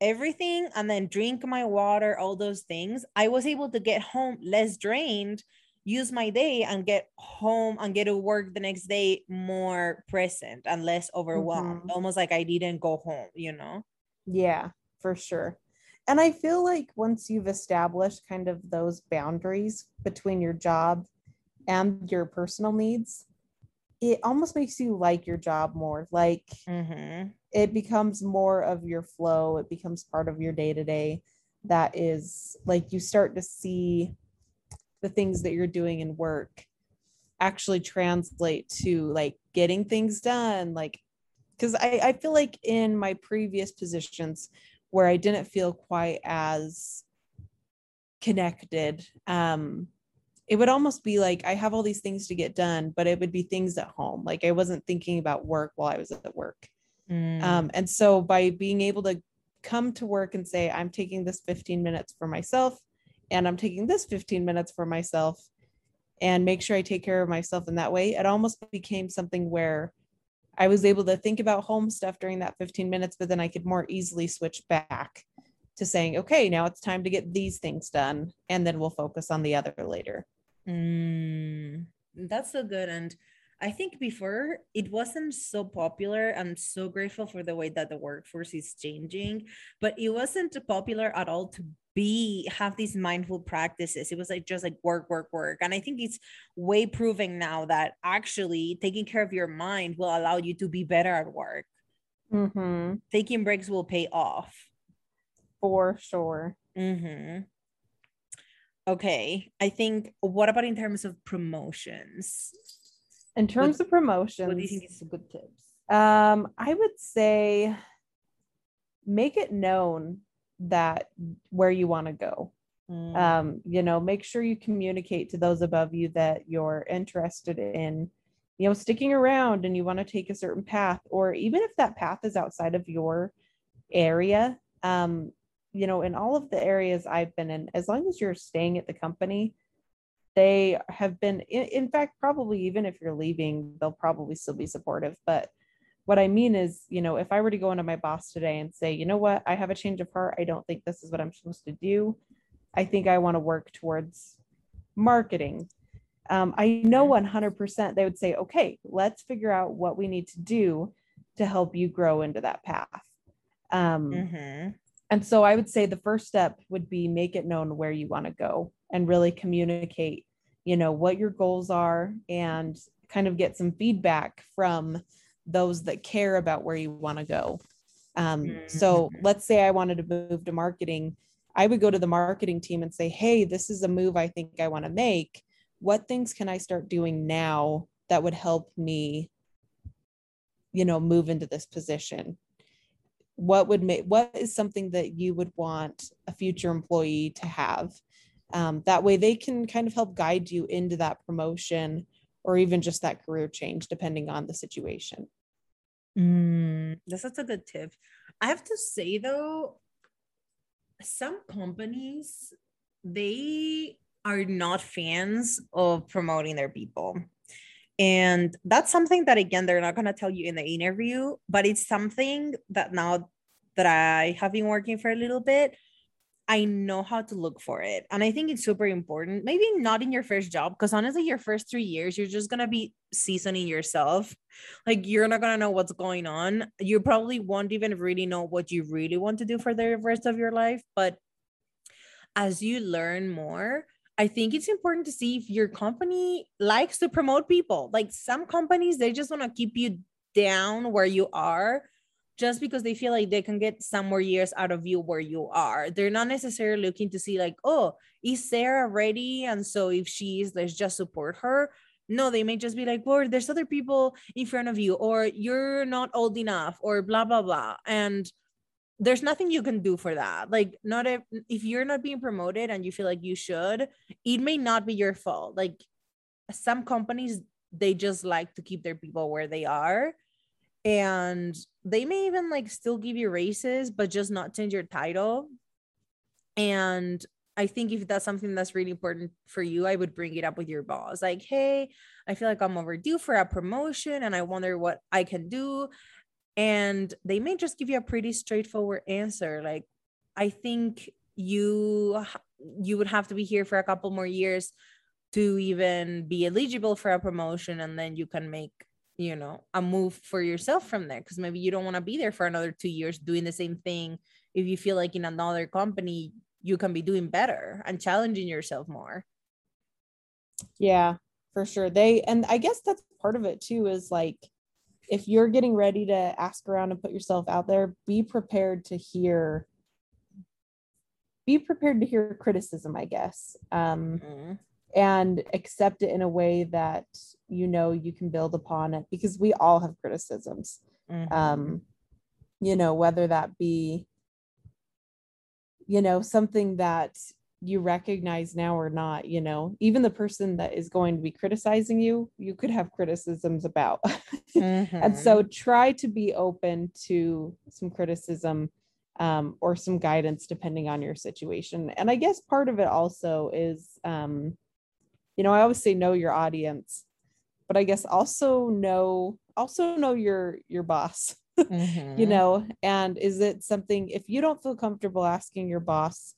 everything, and then drink my water, all those things, I was able to get home less drained, use my day, and get home and get to work the next day more present and less overwhelmed, mm-hmm. almost like I didn't go home, you know?
Yeah, for sure and I feel like once you've established kind of those boundaries between your job and your personal needs, it almost makes you like your job more. Like mm-hmm. it becomes more of your flow, it becomes part of your day to day. That is like you start to see the things that you're doing in work actually translate to like getting things done. Like, because I, I feel like in my previous positions, where I didn't feel quite as connected. Um, it would almost be like I have all these things to get done, but it would be things at home. Like I wasn't thinking about work while I was at work. Mm. Um, and so by being able to come to work and say, I'm taking this 15 minutes for myself and I'm taking this 15 minutes for myself and make sure I take care of myself in that way, it almost became something where I was able to think about home stuff during that 15 minutes, but then I could more easily switch back to saying, okay, now it's time to get these things done. And then we'll focus on the other later.
Mm, that's so good. And I think before it wasn't so popular. I'm so grateful for the way that the workforce is changing, but it wasn't popular at all to be have these mindful practices. It was like just like work work work. And i think it's way proving now that actually taking care of your mind will allow you to be better at work. Mm-hmm. taking breaks will pay off.
For sure.
Mm-hmm. okay i think what about in terms of promotions?
In terms what, of promotions
what do you think is good tips?
um i would say make it known that where you want to go mm. um, you know make sure you communicate to those above you that you're interested in you know sticking around and you want to take a certain path or even if that path is outside of your area um, you know in all of the areas i've been in as long as you're staying at the company they have been in, in fact probably even if you're leaving they'll probably still be supportive but what I mean is, you know, if I were to go into my boss today and say, you know what, I have a change of heart. I don't think this is what I'm supposed to do. I think I want to work towards marketing. Um, I know 100% they would say, okay, let's figure out what we need to do to help you grow into that path. Um, mm-hmm. And so I would say the first step would be make it known where you want to go and really communicate you know, what your goals are and kind of get some feedback from those that care about where you want to go. Um, so
Mhm.
let's say I wanted to move to marketing. I would go to the marketing team and say, Hey, this is a move I think I want to make. What things can I start doing now that would help me, you know, move into this position? What would make what is something that you would want a future employee to have? Um, that way they can kind of help guide you into that promotion or even just that career change, depending on the situation.
Mm, that's such a good tip. I have to say though, some companies they are not fans of promoting their people. And that's something that again they're not going to tell you in the interview, but it's something that now that I have been working for a little bit, I know how to look for it. And I think it's super important. Maybe not in your first job, because honestly, your first three years, you're just going to be seasoning yourself. Like, you're not going to know what's going on. You probably won't even really know what you really want to do for the rest of your life. But as you learn more, I think it's important to see if your company likes to promote people. Like, some companies, they just want to keep you down where you are just because they feel like they can get some more years out of you where you are. They're not necessarily looking to see, like, oh, is Sarah ready? And so if she is, let's just support her. No, they may just be like, well, there's other people in front of you, or you're not old enough, or blah, blah, blah. And there's nothing you can do for that. Like, not if, if you're not being promoted and you feel like you should, it may not be your fault. Like, some companies, they just like to keep their people where they are and they may even like still give you raises but just not change your title. And i think if that's something that's really important for you i would bring it up with your boss. Like hey i feel like i'm overdue for a promotion and i wonder what i can do. And they may just give you a pretty straightforward answer. Like i think you you would have to be here for a couple more years to even be eligible for a promotion and then you can make you know a move for yourself from there because maybe you don't want to be there for another two years doing the same thing if you feel like in another company you can be doing better and challenging yourself more
Yeah, for sure. They, and I guess that's part of it too, is like if you're getting ready to ask around and put yourself out there, be prepared to hear, be prepared to hear criticism, I guess. Um,
Mhm.
And accept it in a way that you know you can build upon it because we all have criticisms.
Mhm.
um you know whether that be you know something that you recognize now or not you know even the person that is going to be criticizing you you could have criticisms about. *laughs* And so try to be open to some criticism um, or some guidance depending on your situation. And i guess part of it also is um, you know i always say know your audience but i guess also know also know your your boss *laughs* you
Mhm.
know and is it something if you don't feel comfortable asking your boss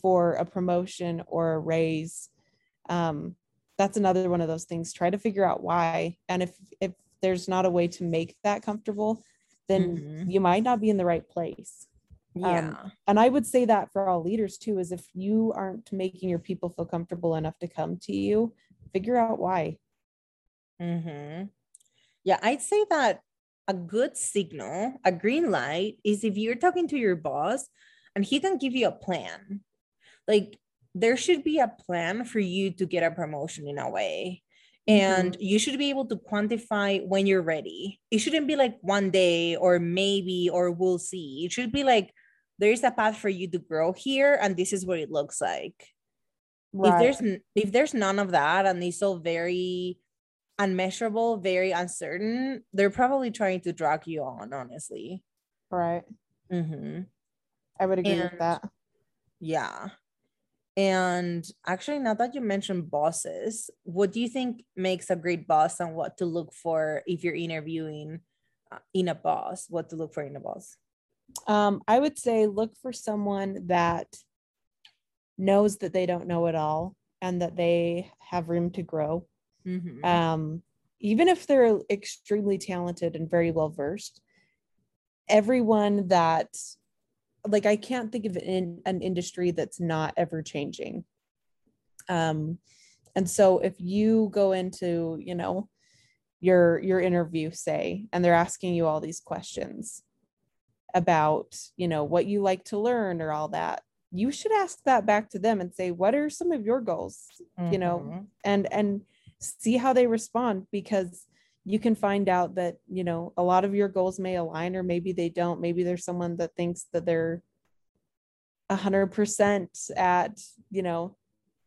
for a promotion or a raise um, that's another one of those things try to figure out why and if if there's not a way to make that comfortable then
Mhm.
you might not be in the right place
yeah
and i would say that for all leaders too is if you aren't making your people feel comfortable enough to come to you figure out why
hmm Yeah, I'd say that a good signal, a green light, is if you're talking to your boss and he can give you a plan. Like there should be a plan for you to get a promotion in a way. And you should be able to quantify when you're ready. It shouldn't be like one day or maybe or we'll see. It should be like there's a path for you to grow here and this is what it looks like. If there's if there's none of that and it's all very unmeasurable very uncertain they're probably trying to drag you on honestly.
Right.
Mm-hmm.
i would agree with that.
Yeah. And actually now that you mentioned bosses what do you think makes a great boss and what to look for if you're interviewing uh, in a boss? What to look for in a boss
um, i would say look for someone that knows that they don't know it all and that they have room to grow
Mhm.
um, even if they're extremely talented and very well versed everyone that like i can't think of an, an industry that's not ever changing um, and so if you go into you know your your interview say and they're asking you all these questions about you know what you like to learn or all that you should ask that back to them and say what are some of your goals mm-hmm. you know mm-hmm. and and see how they respond because you can find out that you know a lot of your goals may align or maybe they don't maybe there's someone that thinks that they're 100% at you know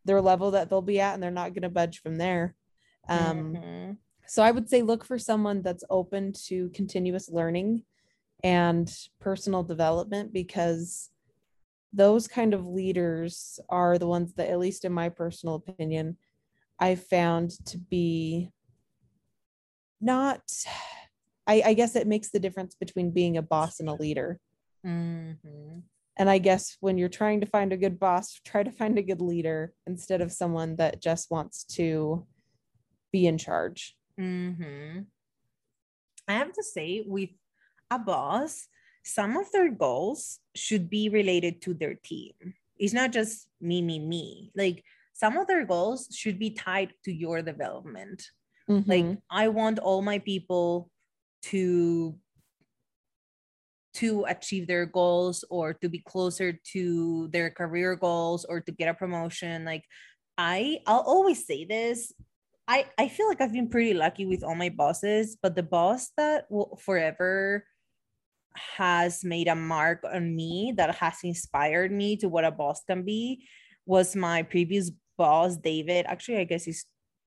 their level that they'll be at and they're not going to budge from there um, mm-hmm. so i would say look for someone that's open to continuous learning and personal development because those kind of leaders are the ones that at least in my personal opinion i found to be not I, I guess it makes the difference between being a boss and a leader mm-hmm. and i guess when you're trying to find a good boss try to find a good leader instead of someone that just wants to be in charge
mm-hmm. i have to say with a boss some of their goals should be related to their team. It's not just me me me. Like some of their goals should be tied to your development. Mm-hmm. Like I want all my people to to achieve their goals or to be closer to their career goals or to get a promotion. Like i i'll always say this. I i feel like i've been pretty lucky with all my bosses but the boss that will forever has made a mark on me that has inspired me to what a boss can be was my previous boss david actually i guess he's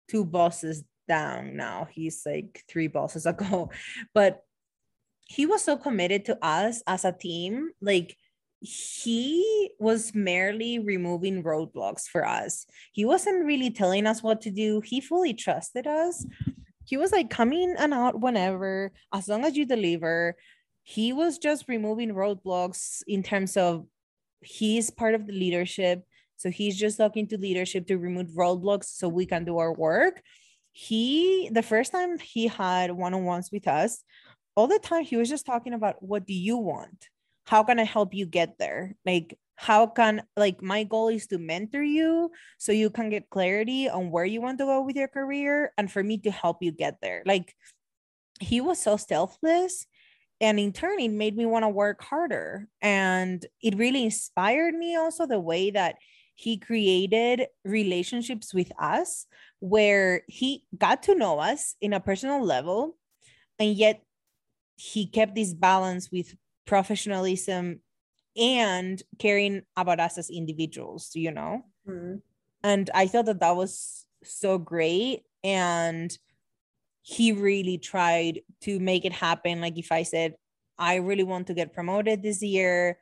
two bosses down now. He's like three bosses *laughs* ago. But he was so committed to us as a team. Like he was merely removing roadblocks for us. He wasn't really telling us what to do. He fully trusted us. He was like coming and out whenever, as long as you deliver. He was just removing roadblocks in terms of he's part of the leadership. So he's just talking to leadership to remove roadblocks so we can do our work. He the first time he had one-on-ones with us all the time he was just talking about what do you want? How can i help you get there? Like how can like my goal is to mentor you so you can get clarity on where you want to go with your career and for me to help you get there. Like he was so selfless and in turn it made me want to work harder and it really inspired me also the way that he created relationships with us where he got to know us in a personal level and yet he kept this balance with professionalism and caring about us as individuals you know mm-hmm. and i thought that that was so great and he really tried to make it happen. Like if i said i really want to get promoted this year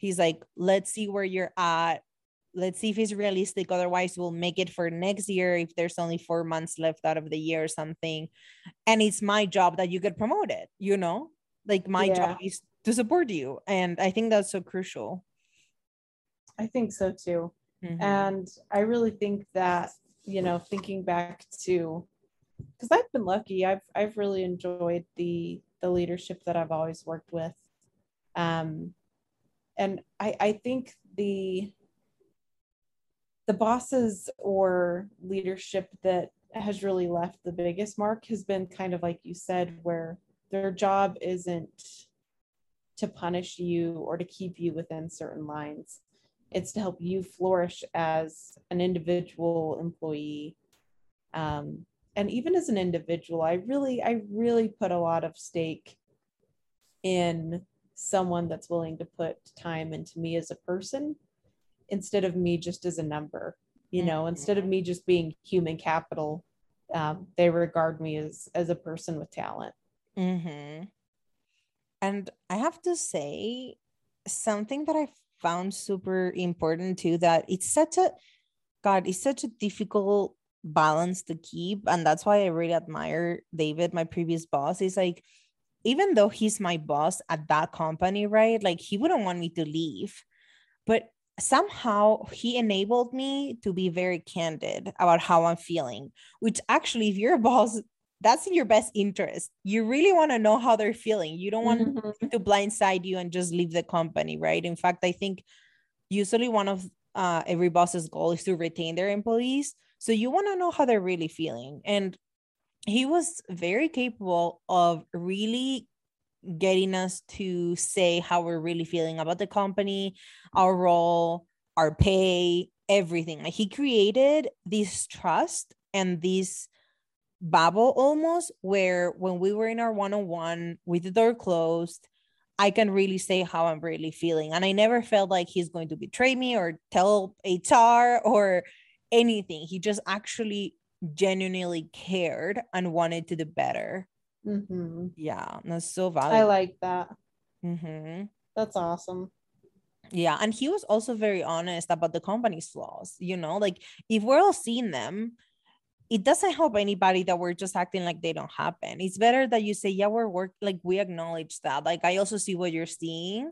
he's like let's see where you're at. Let's see if it's realistic. Otherwise we'll make it for next year if there's only four months left out of the year or something. And it's my job that you get promoted you know? Like my yeah. job is to support you and i think that's so crucial.
I think so too. Mm-hmm. and i really think that you know thinking back to because i've been lucky. I've i've really enjoyed the the leadership that i've always worked with. Um and i i think the the bosses or leadership that has really left the biggest mark has been kind of like you said where their job isn't to punish you or to keep you within certain lines. It's to help you flourish as an individual employee. Um, and even as an individual i really i really put a lot of stake in someone that's willing to put time into me as a person instead of me just as a number you know mm-hmm. instead of me just being human capital um, they regard me as as a person with talent
mm-hmm. and i have to say something that i found super important too that it's such a god it's such a difficult balance to keep and that's why i really admire david my previous boss is like even though he's my boss at that company right like he wouldn't want me to leave but somehow he enabled me to be very candid about how I'm feeling, which actually, if you're a boss, that's in your best interest. You really want to know how they're feeling. You don't want mm-hmm. to blindside you and just leave the company, right? In fact, I think usually one of uh, every boss's goal is to retain their employees. So you want to know how they're really feeling. And he was very capable of really getting us to say how we're really feeling about the company, our role, our pay, everything. Like he created this trust and this bubble almost where when we were in our one-on-one with the door closed i can really say how i'm really feeling and i never felt like he's going to betray me or tell hr or anything he just actually genuinely cared and wanted to do better
Mm-hmm.
yeah that's so valuable
I like that.
mm-hmm.
That's awesome.
yeah and he was also very honest about the company's flaws you know like if we're all seeing them it doesn't help anybody that we're just acting like they don't happen it's better that you say yeah we're work like we acknowledge that like i also see what you're seeing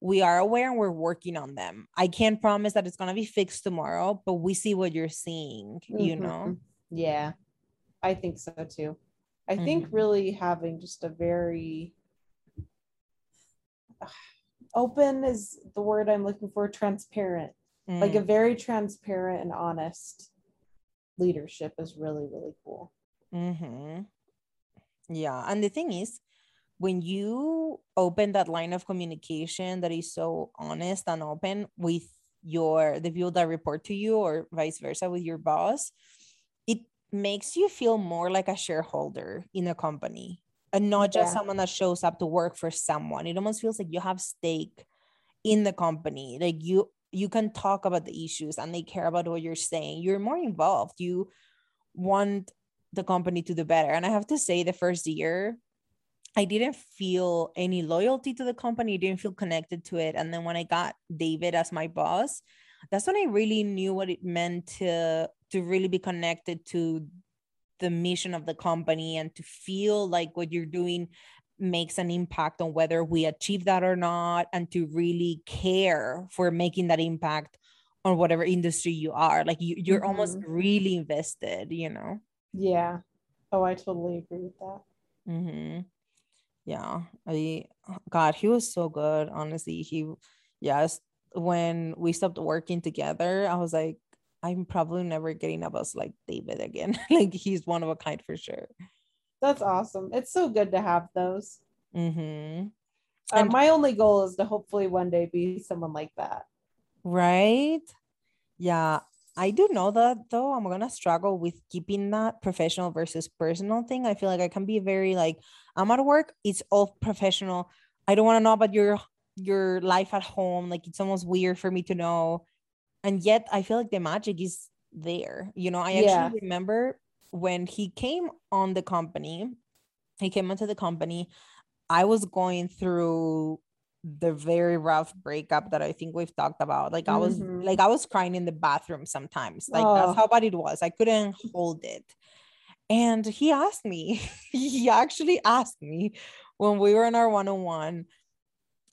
we are aware and we're working on them i can't promise that it's going to be fixed tomorrow but we see what you're seeing you know
Mhm. Yeah, I think so too. I think
Mhm.
really having just a very open is the word I'm looking for, transparent, like a
Mm,
very transparent and honest leadership is really, really cool.
Mm-hmm. yeah and the thing is when you open that line of communication that is so honest and open with your the people that report to you or vice versa with your boss it makes you feel more like a shareholder in a company and not just
Yeah.
someone that shows up to work for someone. It almost feels like you have stake in the company. Like you you can talk about the issues and they care about what you're saying. You're more involved. You want the company to do better. And i have to say the first year I didn't feel any loyalty to the company, didn't feel connected to it. And then when I got David as my boss, that's when I really knew what it meant to to really be connected to the mission of the company and to feel like what you're doing makes an impact on whether we achieve that or not and to really care for making that impact on whatever industry you are like you, you're almost really invested you know
Yeah. Oh, I totally agree with that.
Mm-hmm. Yeah, I God, he was so good. Honestly, he yes. When we stopped working together, I was like, I'm probably never getting a boss like David again. *laughs* like he's one of a kind for sure.
That's awesome. It's so good to have those.
Mm-hmm.
Uh,
And-
my only goal is to hopefully one day be someone like that.
Right? Yeah, I do know that though. I'm gonna struggle with keeping that professional versus personal thing. I feel like I can be very like, I'm at work, it's all professional. I don't want to know about your your life at home. Like it's almost weird for me to know. And yet I feel like the magic is there. You know, I
Yeah.
actually remember when he came on the company, he came onto the company. I was going through the very rough breakup that I think we've talked about. Like I was like I was crying in the bathroom sometimes. Like
Oh.
that's how bad it was. I couldn't hold it. And he asked me, *laughs* he actually asked me when we were in our one-on-one.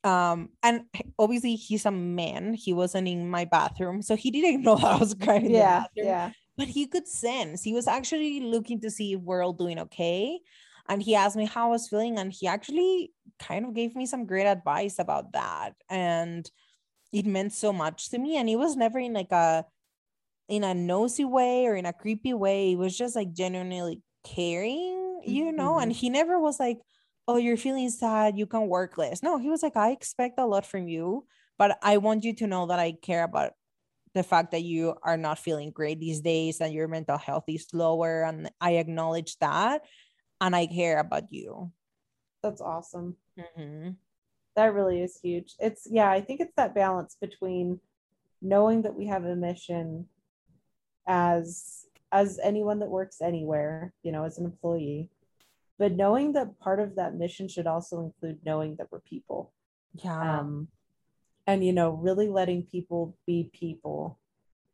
Um, and obviously he's a man, he wasn't in my bathroom, so he didn't *laughs* know that I was crying
Yeah. Yeah.
but he could sense he was actually looking to see if we're all doing okay and he asked me how i was feeling and he actually kind of gave me some great advice about that and it meant so much to me and it was never in like a in a nosy way or in a creepy way it was just like genuinely caring you mm-hmm, know and mm-hmm. he never was like oh you're feeling sad you can work less. No he was like i expect a lot from you but i want you to know that i care about the fact that you are not feeling great these days and your mental health is lower and i acknowledge that and i care about you
That's awesome.
Mhm.
That really is huge. It's yeah, I think it's that balance between knowing that we have a mission as as anyone that works anywhere, you know, as an employee, but knowing that part of that mission should also include knowing that we're people.
yeah
Um and you know, really letting people be people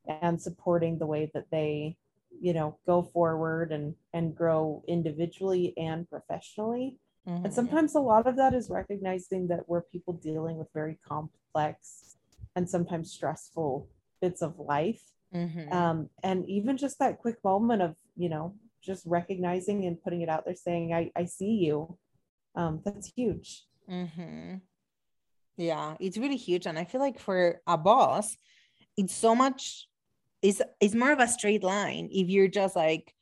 and supporting the way that they, you know, go forward and and grow individually and professionally. And
Mhm.
sometimes a lot of that is recognizing that we're people dealing with very complex and sometimes stressful bits of life.
Mhm.
Um, and even just that quick moment of, you know, just recognizing and putting it out there saying, I, I see you. Um, that's huge.
Mm-hmm. Yeah, it's really huge. And I feel like for a boss, it's so much it's it's more of a straight line if you're just like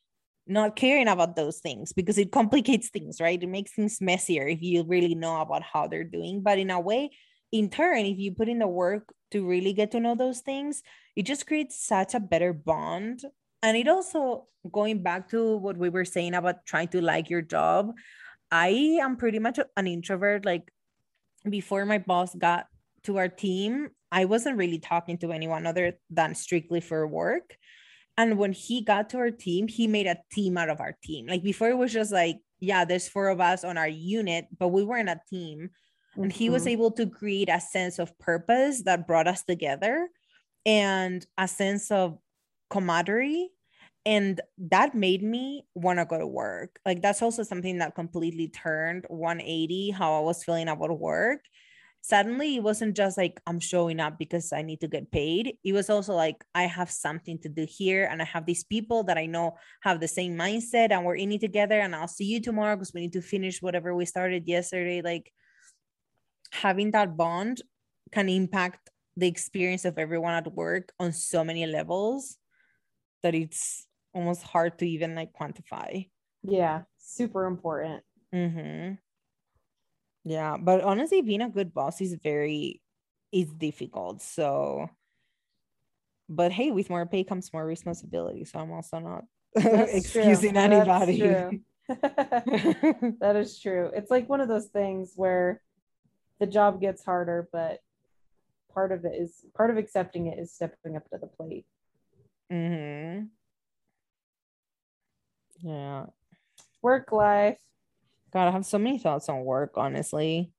not caring about those things because it complicates things, right? It makes things messier if you really know about how they're doing. But in a way, in turn, if you put in the work to really get to know those things, it just creates such a better bond. And it also, going back to what we were saying about trying to like your job, I am pretty much an introvert. Like before my boss got to our team, I wasn't really talking to anyone other than strictly for work. And when he got to our team, he made a team out of our team. Like before, it was just like, yeah, there's four of us on our unit, but we weren't a team. Mm-hmm. And he was mm-hmm. able to create a sense of purpose that brought us together and a sense of camaraderie. And that made me want to go to work. Like that's also something that completely turned 180 how I was feeling about work suddenly it wasn't just like I'm showing up because I need to get paid. It was also like I have something to do here and I have these people that I know have the same mindset and we're in it together and I'll see you tomorrow because we need to finish whatever we started yesterday. Like having that bond can impact the experience of everyone at work on so many levels that it's almost hard to even like quantify.
Yeah, super important.
Mm-hmm. Yeah, but honestly, being a good boss is very is difficult. So, but hey, with more pay comes more responsibility. So I'm also not *laughs* excusing
true.
anybody. *laughs* *laughs*
that is true. It's like one of those things where the job gets harder, but part of it is part of accepting it is stepping up to the plate.
Mm-hmm. Yeah.
Work life.
God, I have so many thoughts on work, honestly.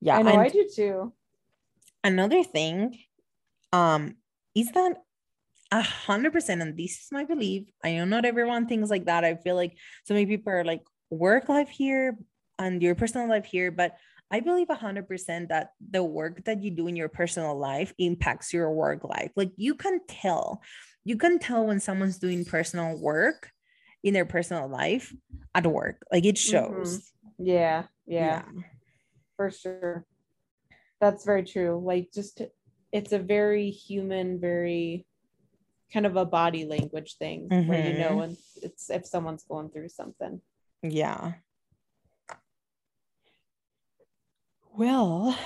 Yeah,
I know I do too.
Another thing, um, is that a hundred percent, and this is my belief. I know not everyone thinks like that. I feel like so many people are like work life here and your personal life here, but I believe a hundred percent that the work that you do in your personal life impacts your work life. Like you can tell, you can tell when someone's doing personal work in their personal life at work. Like it shows.
Mm-hmm. Yeah, yeah, yeah, for sure. That's very true. Like just it's a very human, very kind of a body language thing mm-hmm. where you know mm-hmm. when it's if someone's going through something.
Yeah. Well,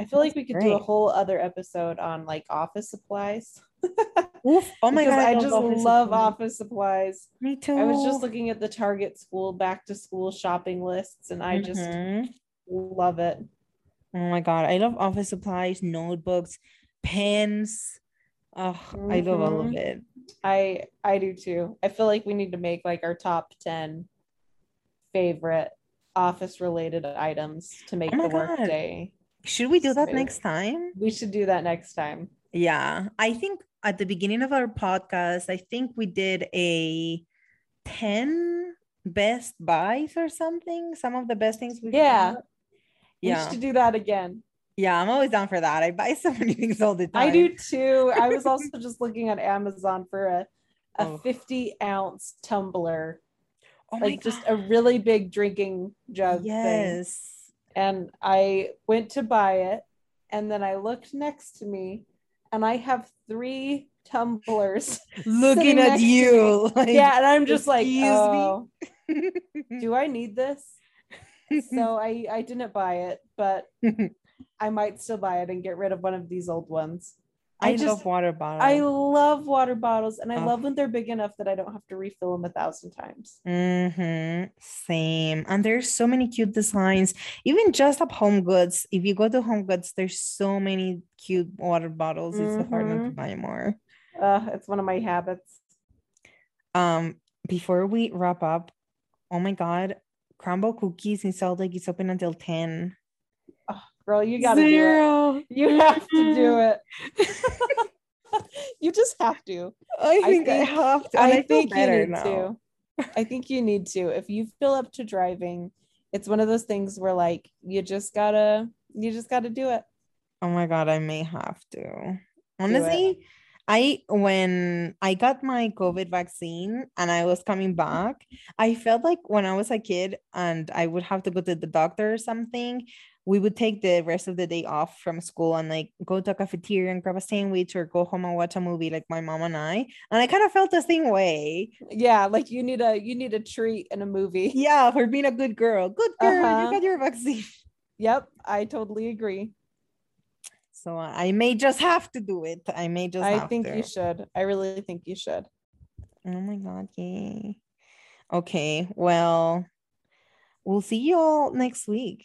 I feel like we could great. do a whole other episode on like office supplies. *laughs*
Oof. Oh my god,
I, I just office love supplies. office supplies.
Me too.
I was just looking at the Target school back to school shopping lists and I mm-hmm. just love it.
Oh my god, I love office supplies, notebooks, pens. Oh, mm-hmm. I love all of mm-hmm. it.
I I do too. I feel like we need to make like our top 10 favorite office related items to make oh the work day.
Should we do that next time?
We should do that next time.
Yeah. I think at the beginning of our podcast, I think we did a 10 best buys or something. Some of the best things
we've Yeah. Yeah. We should do that again.
Yeah, I'm always down for that. I buy *laughs* so many things all the time.
I do too. I was *laughs* also just looking at Amazon for a, a oh. 50 ounce tumbler. Oh like just a really big drinking jug. Yes. Thing. And I went to buy it. And then I looked next to me and I have three tumblers *laughs*
looking at you. *laughs*
Like, yeah, and I'm just like, oh, *laughs* do I need this? so I I didn't buy it, but I might still buy it and get rid of one of these old ones.
I, I just, love water bottles.
I love water bottles, and I oh. love when they're big enough that I don't have to refill them a thousand times.
Mm-hmm. Same. And there's so many cute designs. Even just up Home Goods. If you go to Home Goods, there's so many cute water bottles. Mm-hmm. It's hard not to mm-hmm. buy more.
Uh, it's one of my habits.
Um, before we wrap up, oh my god, Crumbl cookies in Salt Lake is open until 10
girl. You got to do it. You have to do it. *laughs* you just have to.
I think I, think, I have to.
I, I think you need now. to. I think you need to. If you feel up to driving, it's one of those things where like you just gotta you just gotta do it.
Oh my god, I may have to. Honestly, I when I got my COVID vaccine and I was coming back, I felt like when I was a kid and I would have to go to the doctor or something, we would take the rest of the day off from school and like go to a cafeteria and grab a sandwich or go home and watch a movie like my mom and I. And I kind of felt the same way.
Yeah, like you need a you need a treat in a movie. *laughs*
Yeah, for being a good girl. Good girl,
Uh-huh.
you got your vaccine. *laughs*
Yep, I totally agree.
So I may just have to do it. I may just
I think
to.
you should. I really think you should.
Oh my god, yay. Okay, well, we'll see you all next week.